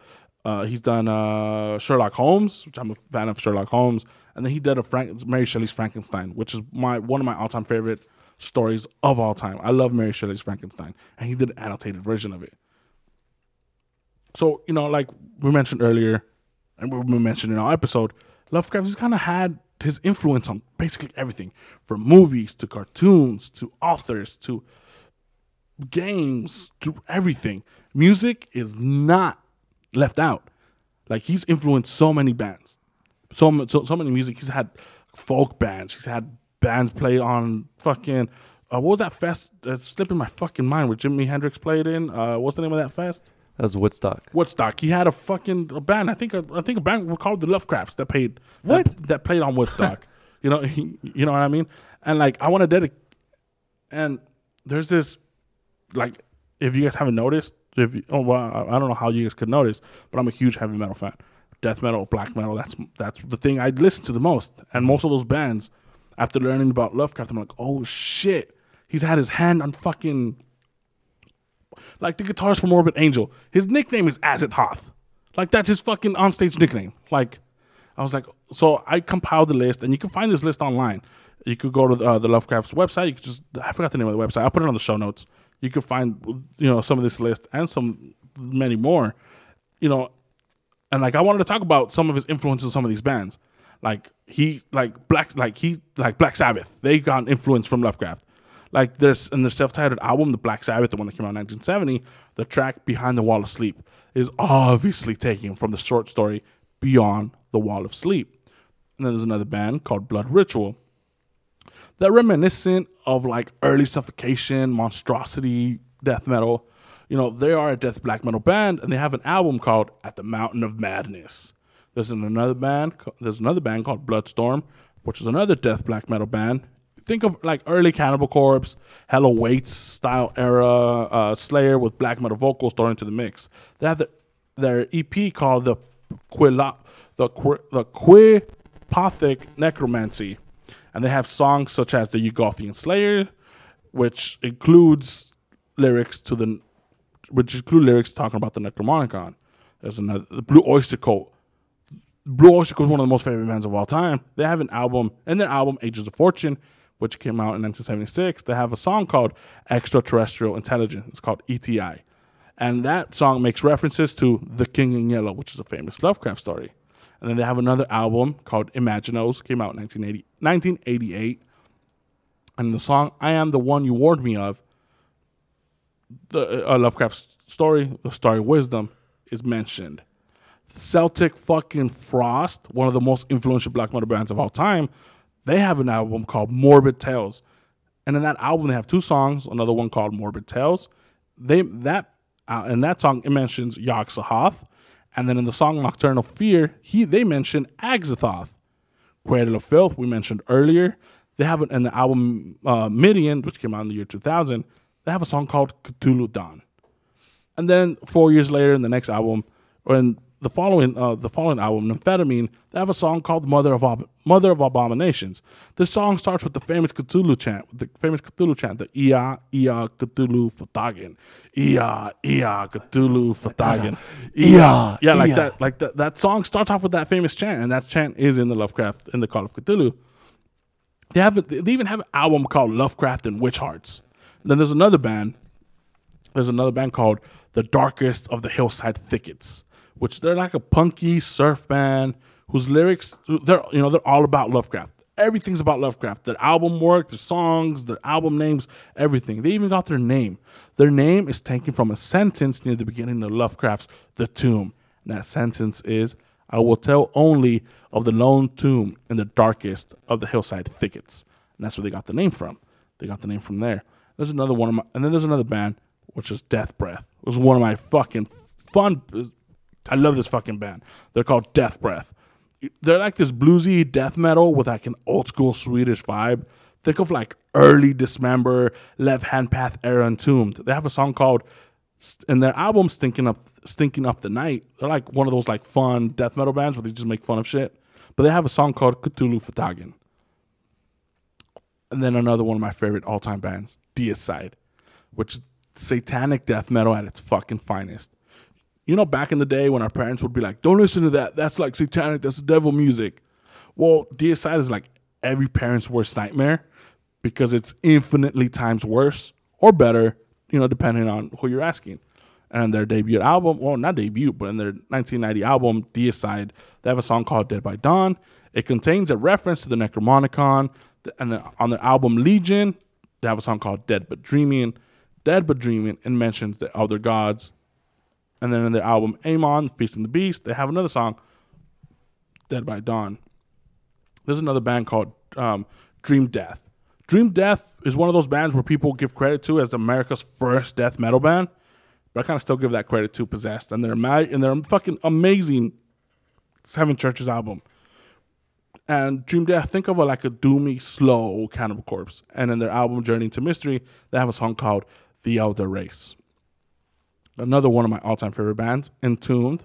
uh, he's done uh, Sherlock Holmes, which I'm a fan of Sherlock Holmes, and then he did a Frank- Mary Shelley's Frankenstein, which is my one of my all time favorite stories of all time. I love Mary Shelley's Frankenstein, and he did an annotated version of it. So you know, like we mentioned earlier, and we mentioned in our episode, Lovecraft has kind of had his influence on basically everything from movies to cartoons to authors to games to everything. Music is not left out. Like he's influenced so many bands, so so so many music. He's had folk bands. He's had bands play on fucking. Uh, what was that fest? That's slipping my fucking mind. Where Jimi Hendrix played in. Uh, what's the name of that fest? That was Woodstock. Woodstock. He had a fucking a band. I think a, I think a band were called the Lovecrafts that played What? that, that played on Woodstock. you know, he, you know what I mean. And like I want to dedicate. And there's this, like, if you guys haven't noticed, if you, oh well, I I don't know how you guys could notice, but I'm a huge heavy metal fan. Death metal, black metal. That's that's the thing I listen to the most. And most of those bands, after learning about Lovecraft, I'm like, oh shit, he's had his hand on fucking like the guitarist from Morbid Angel. His nickname is Azagthoth. Like that's his fucking onstage nickname. Like I was like, so I compiled the list, and you can find this list online. You could go to uh, the Lovecraft's website. You could just I forgot the name of the website. I'll put it on the show notes. You can find you know some of this list and some many more. You know, and like I wanted to talk about some of his influences some of these bands. Like he like black like he like Black Sabbath. They got influence from Lovecraft. Like there's in their self-titled album, the Black Sabbath, the one that came out in 1970, the track "Behind the Wall of Sleep" is obviously taken from the short story "Beyond the Wall of Sleep." And then there's another band called Blood Ritual. They're reminiscent of like early suffocation, monstrosity, death metal. You know, they are a death black metal band, and they have an album called "At the Mountain of Madness." There's another band. There's another band called Bloodstorm, which is another death black metal band. Think of like early Cannibal Corpse, Hell Awaits style era uh, Slayer with black metal vocals thrown into the mix. They have the, their EP called the Quila, the Qui- the Quipothic Necromancy, and they have songs such as the Ugothian Slayer, which includes lyrics to the which include lyrics talking about the Necronomicon. There's another the Blue Oyster Cult. Blue Oyster Cult is one of the most favorite bands of all time. They have an album, and their album Agents of Fortune, which came out in 1976. They have a song called Extraterrestrial Intelligence. It's called ETI. And that song makes references to The King in Yellow, which is a famous Lovecraft story. And then they have another album called Imaginos, came out in 1980, 1988. And the song I Am the One You Warned Me of, the uh, Lovecraft story, the story Wisdom, is mentioned. Celtic fucking Frost, one of the most influential black metal bands of all time, they have an album called Morbid Tales. And in that album, they have two songs. Another one called Morbid Tales. They that uh, in that song it mentions Yog and then in the song Nocturnal Fear, he they mention Azathoth. Cradle of Filth we mentioned earlier. They have it in the album uh, Midian, which came out in the year 2000. They have a song called Cthulhu Dawn. And then four years later, in the next album, in the following uh, the following album, Nymphetamine, they have a song called "Mother of Ab- Mother of Abominations." This song starts with the famous Cthulhu chant, the famous Cthulhu chant, the "Ia Ia Cthulhu fhtagn, Ia Ia Cthulhu fhtagn, Ia, yeah, like that, like that. That song starts off with that famous chant, and that chant is in the Lovecraft in the Call of Cthulhu. They have it, they even have an album called Lovecraft and Witch Hearts. then there's another band there's another band called The Darkest of the Hillside Thickets, which they're like a punky surf band whose lyrics they're you know they're all about Lovecraft. Everything's about Lovecraft. Their album work, their songs, their album names, everything. They even got their name. Their name is taken from a sentence near the beginning of Lovecraft's The Tomb. And that sentence is I will tell only of the lone tomb in the darkest of the hillside thickets. And that's where they got the name from. They got the name from there. There's another one of my, and then there's another band, which is Death Breath. It was one of my fucking fun. I love this fucking band. They're called Death Breath. They're like this bluesy death metal with like an old school Swedish vibe. Think of like early Dismember, Left Hand Path era Entombed. They have a song called and their album Stinking Up Stinking Up the Night. They're like one of those like fun death metal bands where they just make fun of shit. But they have a song called Cthulhu fhtagn. And then another one of my favorite all time bands, Deicide, which is satanic death metal at its fucking finest. You know, back in the day when our parents would be like, don't listen to that. That's like satanic. That's devil music. Well, Deicide is like every parent's worst nightmare because it's infinitely times worse or better, you know, depending on who you're asking. And their debut album, well, not debut, but in their 1990 album, Deicide, they have a song called Dead by Dawn. It contains a reference to the Necronomicon. And then on the album Legion, they have a song called Dead But Dreaming. Dead But Dreaming, and mentions the other gods. And then in their album Amon, Feasting the Beast, they have another song, Dead by Dawn. There's another band called um, Dream Death. Dream Death is one of those bands where people give credit to as America's first death metal band, but I kind of still give that credit to Possessed and their ma- and their fucking amazing Seven Churches album. And Dream Death, think of it like a doomy, slow Cannibal Corpse. And in their album Journey into Mystery, they have a song called The Elder Race. Another one of my all-time favorite bands, Entombed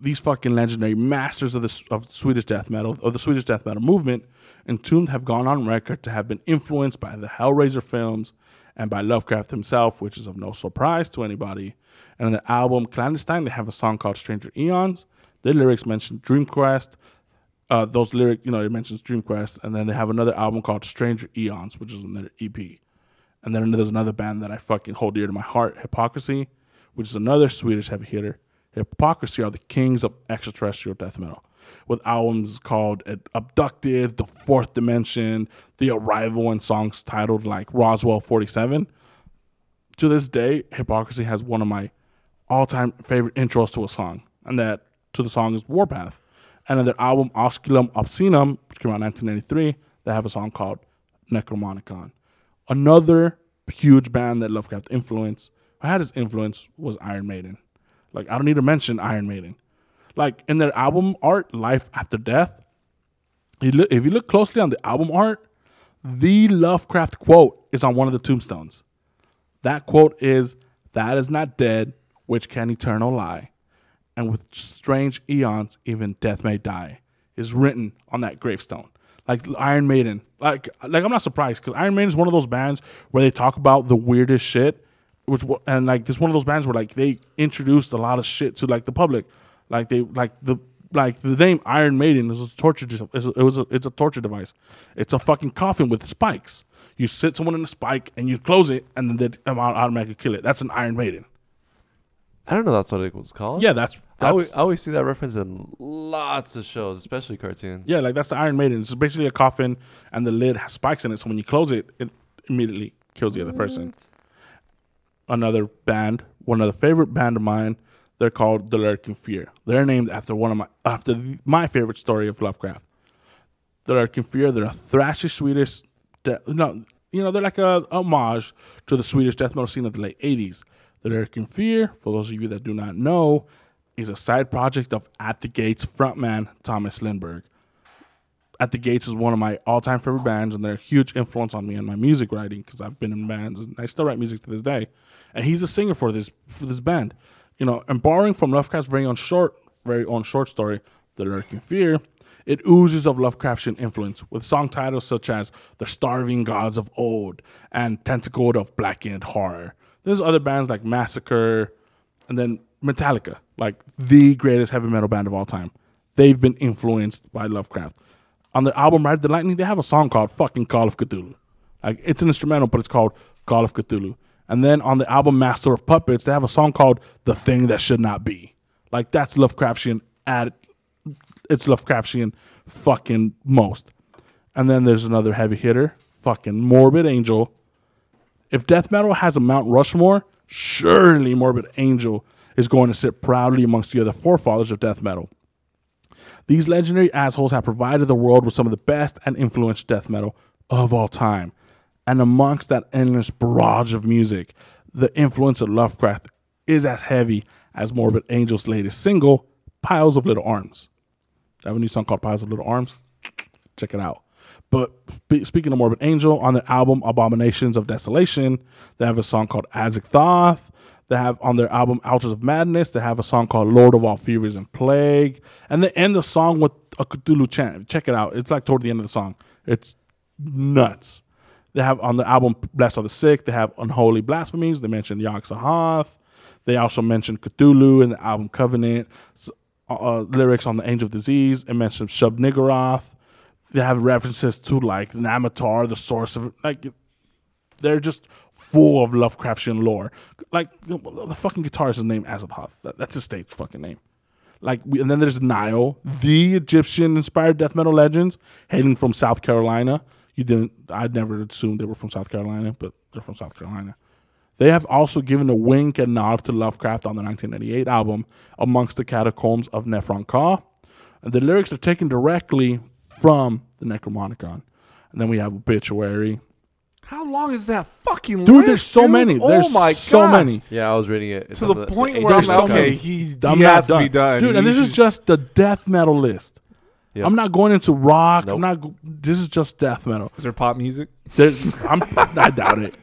these fucking legendary masters of the of Swedish death metal of the Swedish death metal movement, Entombed have gone on record to have been influenced by the Hellraiser films and by Lovecraft himself, which is of no surprise to anybody. And in the album Clandestine, they have a song called Stranger Eons. Their lyrics mention DreamQuest. Uh, those lyric, you know, it mentions DreamQuest, and then they have another album called Stranger Eons, which is another EP. And then there's another band that I fucking hold dear to my heart, Hypocrisy, which is another Swedish heavy hitter. Hypocrisy are the kings of extraterrestrial death metal, with albums called Abducted, The Fourth Dimension, The Arrival, and songs titled like Roswell 47. To this day, Hypocrisy has one of my all time favorite intros to a song, and that to the song is Warpath. And in their album Osculum Obscenum, which came out in 1993, they have a song called Necronomicon. Another huge band that Lovecraft influenced, or had his influence, was Iron Maiden. Like, I don't need to mention Iron Maiden. Like, in their album art, Life After Death, if you look closely on the album art, the Lovecraft quote is on one of the tombstones. That quote is, That is not dead, which can eternal lie. And with strange eons, even death may die, is written on that gravestone. Like Iron Maiden. Like, like I'm not surprised because Iron Maiden is one of those bands where they talk about the weirdest shit which and like this one of those bands where like they introduced a lot of shit to like the public, like they like the like the name Iron Maiden is a torture. It was a, it's a torture device. It's a fucking coffin with spikes. You sit someone in a spike and you close it, and then they automatically kill it. That's an Iron Maiden. I don't know that's what it was called. Yeah, that's, I always, I always see that reference in lots of shows, especially cartoons. yeah, like that's the Iron Maiden. It's basically a coffin, and the lid has spikes in it. So when you close it, it immediately kills the other person. Another band, one of the favorite band of mine. They're called The Lurking Fear. They're named after one of my after my favorite story of Lovecraft. The Lurking Fear. They're a thrashy Swedish. De- no, you know they're like a homage to the Swedish death metal scene of the late '80s. The Lurking Fear, for those of you that do not know, is a side project of At the Gates frontman Tomas Lindberg. At the Gates is one of my all-time favorite bands, and they're a huge influence on me and my music writing because I've been in bands and I still write music to this day. And he's a singer for this for this band, you know. And borrowing from Lovecraft's very own short, very own short story, "The Lurking Fear," it oozes of Lovecraftian influence with song titles such as "The Starving Gods of Old" and "Tentacled of Blackened Horror." There's other bands like Massacre, and then Metallica, like the greatest heavy metal band of all time. They've been influenced by Lovecraft. On the album Ride the Lightning, they have a song called fucking Call of Cthulhu. Like it's an instrumental, but it's called Call of Cthulhu. And then on the album Master of Puppets, they have a song called The Thing That Should Not Be. Like that's Lovecraftian at it's Lovecraftian fucking most. And then there's another heavy hitter, fucking Morbid Angel. If death metal has a Mount Rushmore, surely Morbid Angel is going to sit proudly amongst the other forefathers of death metal. These legendary assholes have provided the world with some of the best and influential death metal of all time. And amongst that endless barrage of music, the influence of Lovecraft is as heavy as Morbid Angel's latest single, Piles of Little Arms. I have a new song called Piles of Little Arms. Check it out. But speaking of Morbid Angel, on their album Abominations of Desolation, they have a song called Azagthoth. They have on their album Altars of Madness, they have a song called Lord of All Fevers and Plague. And they end the song with a Cthulhu chant. Check it out. It's like toward the end of the song. It's nuts. They have on the album Blessed of the Sick, they have Unholy Blasphemies. They mention Yog-Sothoth. They also mention Cthulhu in the album Covenant. Uh, uh, lyrics on the Angel of Disease. It mentions Shub Niggurath. They have references to like Namatar, the source of like they're just full of Lovecraftian lore. Like the, fucking guitarist is named Azathoth. That's his stage fucking name. Like, and then there's Nile, the Egyptian-inspired death metal legends, hailing from South Carolina. You didn't. I'd never assumed they were from South Carolina, but they're from South Carolina. They have also given a wink and nod to Lovecraft on the 1998 album, Amongst the Catacombs of Nephren-Ka. And the lyrics are taken directly from the Necronomicon. And then we have Obituary. How long is that fucking Dude, list, there's so dude? many. Oh There's my so gosh. many. Yeah, I was reading it. It's To on the point it- where I'm it's like, okay, the- he, I'm he not has to be done. Dude, and this is just the death metal list. Yep. I'm not going into rock. Nope. I'm not. go- This is just death metal. Is there pop music? There, I'm. I doubt it.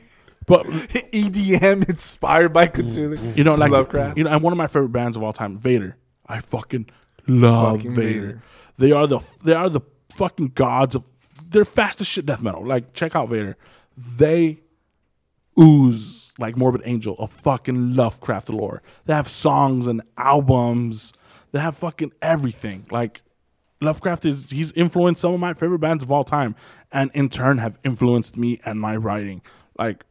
But EDM inspired by Cthulhu. you know, like Lovecraft. you know, and one of my favorite bands of all time, Vader. I fucking love Fucking Vader. Vader. They are the they are the fucking gods of. They're fast as shit death metal. Like check out Vader. They ooze like Morbid Angel of fucking Lovecraft lore. They have songs and albums. They have fucking everything. Like Lovecraft is he's influenced some of my favorite bands of all time, and in turn have influenced me and my writing. Like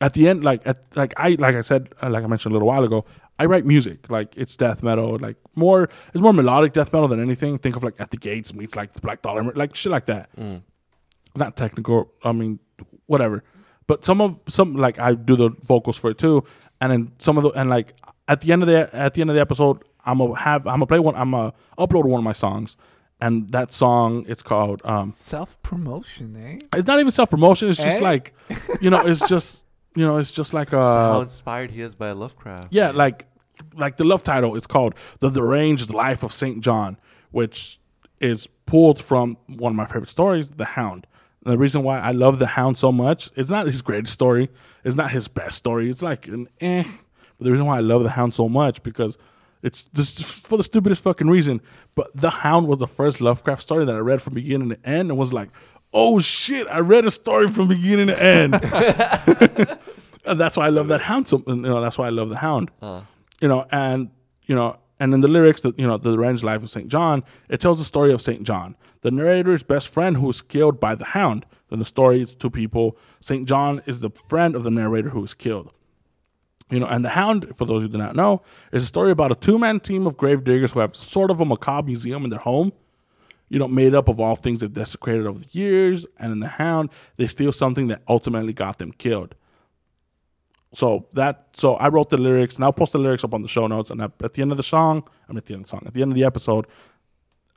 at the end, like at like I like I said, uh, like I mentioned a little while ago, I write music. Like it's death metal, like more it's more melodic death metal than anything. Think of like At the Gates meets like the Black Dahlia, like shit like that. It's not technical. I mean, whatever. But some of some like I do the vocals for it too, and then some of the and like at the end of the at the end of the episode, I'm gonna have I'm gonna play one. I'm gonna upload one of my songs, and that song it's called um Self promotion, eh? it's not even self promotion. It's just Eh? like you know, it's just you know, it's just like how uh inspired he is by Lovecraft. yeah, like like the love title. It's called "The Deranged Life of Saint John," which is pulled from one of my favorite stories, The Hound. And the reason why I love The Hound so much, it's not his greatest story. It's not his best story. It's like an eh. But the reason why I love The Hound so much because it's just for the stupidest fucking reason. But The Hound was the first Lovecraft story that I read from beginning to end and was like, oh shit, I read a story from beginning to end. and that's why I love that Hound. So, you know, that's why I love The Hound you know, and you know, and in the lyrics, that you know, the Range Life of Saint John, it tells the story of Saint John, the narrator's best friend who was killed by the Hound. In the story, it's two people. Saint John is the friend of the narrator who was killed. You know, and the Hound, for those who do not know, is a story about a two-man team of grave diggers who have sort of a macabre museum in their home. You know, made up of all things they've desecrated over the years. And in the Hound, they steal something that ultimately got them killed. So that so I wrote the lyrics and I'll post the lyrics up on the show notes and at, at the end of the song, I'm at the end of the song, at the end of the episode,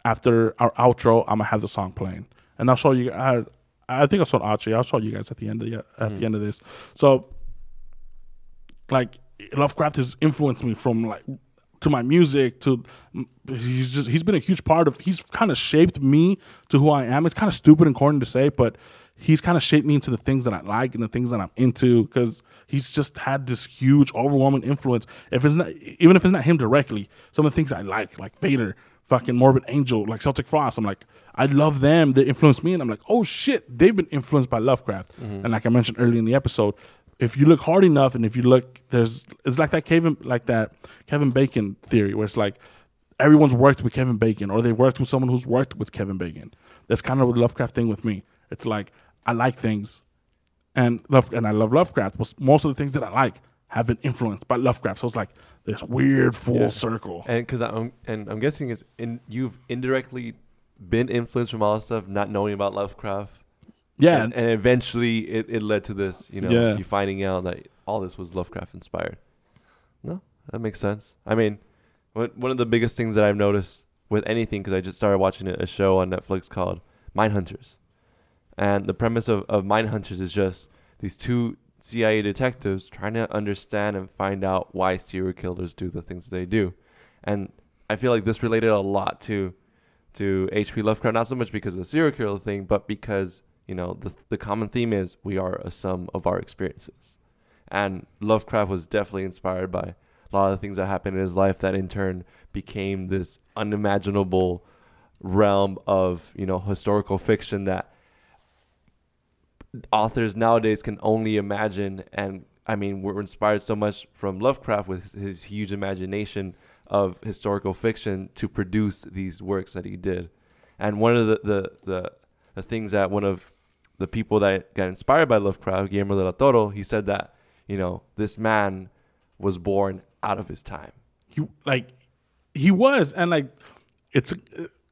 after our outro, I'm gonna have the song playing and I'll show you. I I think I saw Archie. I'll show you guys at the end of the, at the mm. end of this. So like Lovecraft has influenced me from like to my music to mm, he's just he's been a huge part of he's kind of shaped me to who I am. It's kind of stupid and corny to say, but he's kind of shaped me into the things that I like and the things that I'm into because he's just had this huge overwhelming influence. If it's not even if it's not him directly, some of the things I like, like Vader, fucking Morbid Angel, like Celtic Frost, I'm like I love them. They influenced me, and I'm like, oh shit, they've been influenced by Lovecraft. Mm-hmm. And like I mentioned earlier in the episode, if you look hard enough and if you look there's it's like that Kevin like that Kevin Bacon theory where it's like everyone's worked with Kevin Bacon or they've worked with someone who's worked with Kevin Bacon. That's kind of the Lovecraft thing with me. It's like I like things and love and I love Lovecraft, but most of the things that I like have been influenced by Lovecraft. So it's like this weird full Yeah. circle. And because I'm um, and I'm guessing it's in you've indirectly been influenced from all this stuff, not knowing about Lovecraft. yeah, and, and eventually it, it led to this. You know, Yeah. you finding out that all this was Lovecraft inspired. No, that makes sense. I mean, one one of the biggest things that I've noticed with anything because I just started watching a a show on Netflix called Mindhunters, and the premise of of Mindhunters is just these two CIA detectives trying to understand and find out why serial killers do the things they do, and I feel like this related a lot to to H.P. Lovecraft, not so much because of the serial killer thing, but because you know the the common theme is we are a sum of our experiences, and Lovecraft was definitely inspired by a lot of the things that happened in his life that in turn became this unimaginable realm of you know historical fiction that authors nowadays can only imagine and I mean we're inspired so much from Lovecraft with his huge imagination of historical fiction to produce these works that he did. And one of the the, the, the things that one of the people that got inspired by Lovecraft, Guillermo de la Toro, he said that you know this man was born out of his time. he like he was and like it's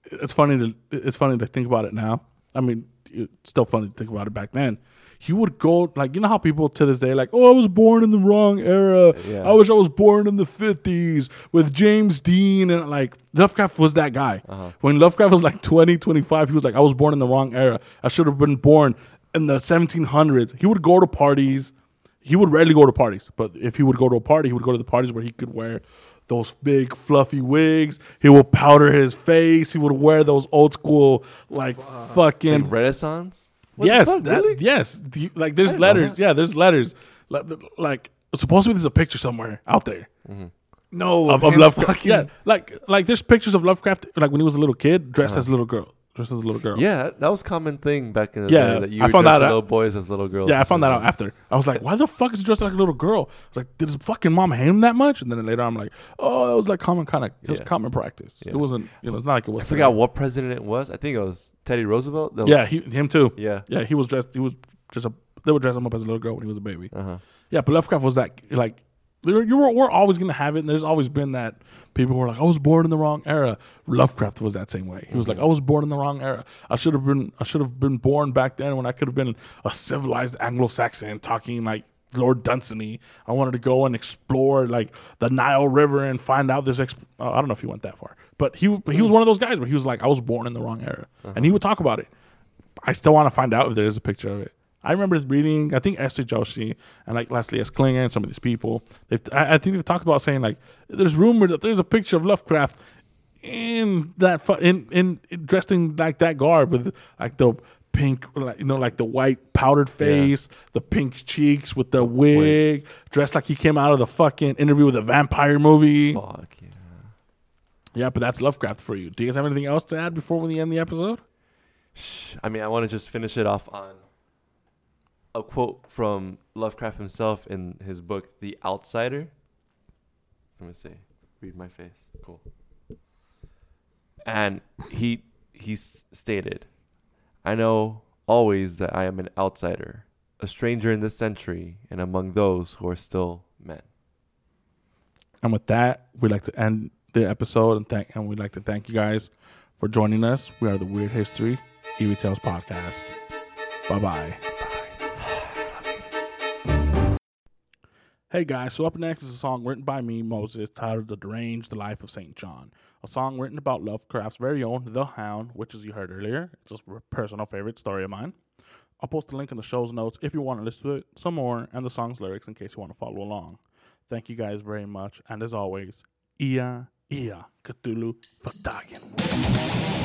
it's funny to it's funny to think about it now i mean it's still funny to think about it back then. He would go like you know how people to this day like oh i was born in the wrong era. Yeah. i wish i was born in the 50s with james dean and like lovecraft was that guy. Uh-huh. When lovecraft was like 20 25 he was like i was born in the wrong era. I should have been born in the 1700s he would go to parties. He would rarely go to parties, but if he would go to a party, he would go to the parties where he could wear those big fluffy wigs. He would powder his face. He would wear those old school like fucking Like Renaissance. What yes, fuck, that- really? yes. The- like there's letters. Yeah, there's letters. Like, like supposedly there's a picture somewhere out there No, of, of Lovecraft. Yeah, like like there's pictures of Lovecraft like when he was a little kid, dressed as a little girl, dressed as a little girl. Uh-huh. Yeah, that was common thing back in the Yeah, day. That you I found that out- little boys as little girls. Yeah, I found that out after. I was like, why the fuck is he dressed like a little girl? I was like, did his fucking mom hate him that much? And then later I'm like, oh, that was like common kind of, it was Yeah. common practice. Yeah. It wasn't, you know, it's not like it was. I forgot today. what president it was. I think it was Teddy Roosevelt. That was- Yeah, he, him too. yeah. Yeah, he was dressed, he was just a, they would dress him up as a little girl when he was a baby. Uh huh. Yeah, but Lovecraft was that, like, there- you were, we're always going to have it. And there's always been that people were like, I was born in the wrong era. Lovecraft was that same way. He was like, mm-hmm. I was born in the wrong era. I should have been, I should have been born back then when I could have been a civilized Anglo-Saxon talking like Lord Dunsany. I wanted to go and explore like the Nile River and find out this. Exp- uh, I don't know if he went that far, but he he was mm-hmm. one of those guys where he was like, I was born in the wrong era, and he uh-huh. would talk about it. I still want to find out if there is a picture of it. I remember reading, I think S.T. Joshi and like Leslie S. Klinger and some of these people. They've, I, I think they've talked about saying like there's rumor that there's a picture of Lovecraft in that fu- in, in in dressed in like that garb with like the pink, like, you know, like the white powdered face, the pink cheeks with the wig, dressed like he came out of the fucking interview with a vampire movie. Fuck yeah. Yeah, but that's Lovecraft for you. Do you guys have anything else to add before we end the episode? I mean, I want to just finish it off on a quote from Lovecraft himself in his book, The Outsider. Let me see. Read my face. Cool. And he he stated, "I know always that I am an outsider, a stranger in this century, and among those who are still men." And with that, we'd like to end the episode and thank and we'd like to thank you guys for joining us. We are the Weird History Eerie Tales Podcast. Bye bye. Hey guys, so up next is a song written by me, Moises, titled The Deranged Life of St. John. A song written about Lovecraft's very own The Hound, which, as you heard earlier, it's a personal favorite story of mine. I'll post a link in the show's notes if you want to listen to it some more and the song's lyrics in case you want to follow along. Thank you guys very much, and as always, Ia Ia Cthulhu fhtagn.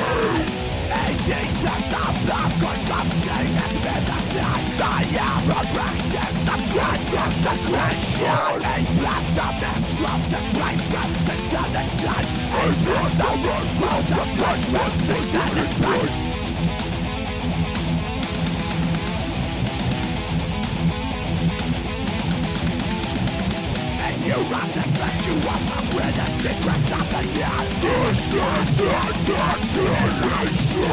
Consecration and blasphemous Love just Christ from Satan and dies And blasphemous Love just Christ from Satan and You are to fact you are somewhere the secrets of the yard Is that the detonation?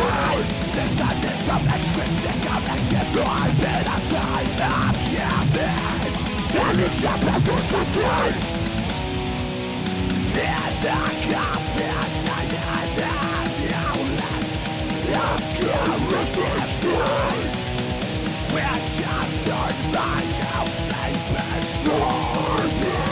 Descendants of exquisite, I'm active, I've been a time, I'm Они все придут за день Это капитальная давление Я горюсь душой We're captured by house sleepers Warning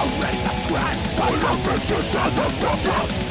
I'll raise the grand by the virtues of the cross.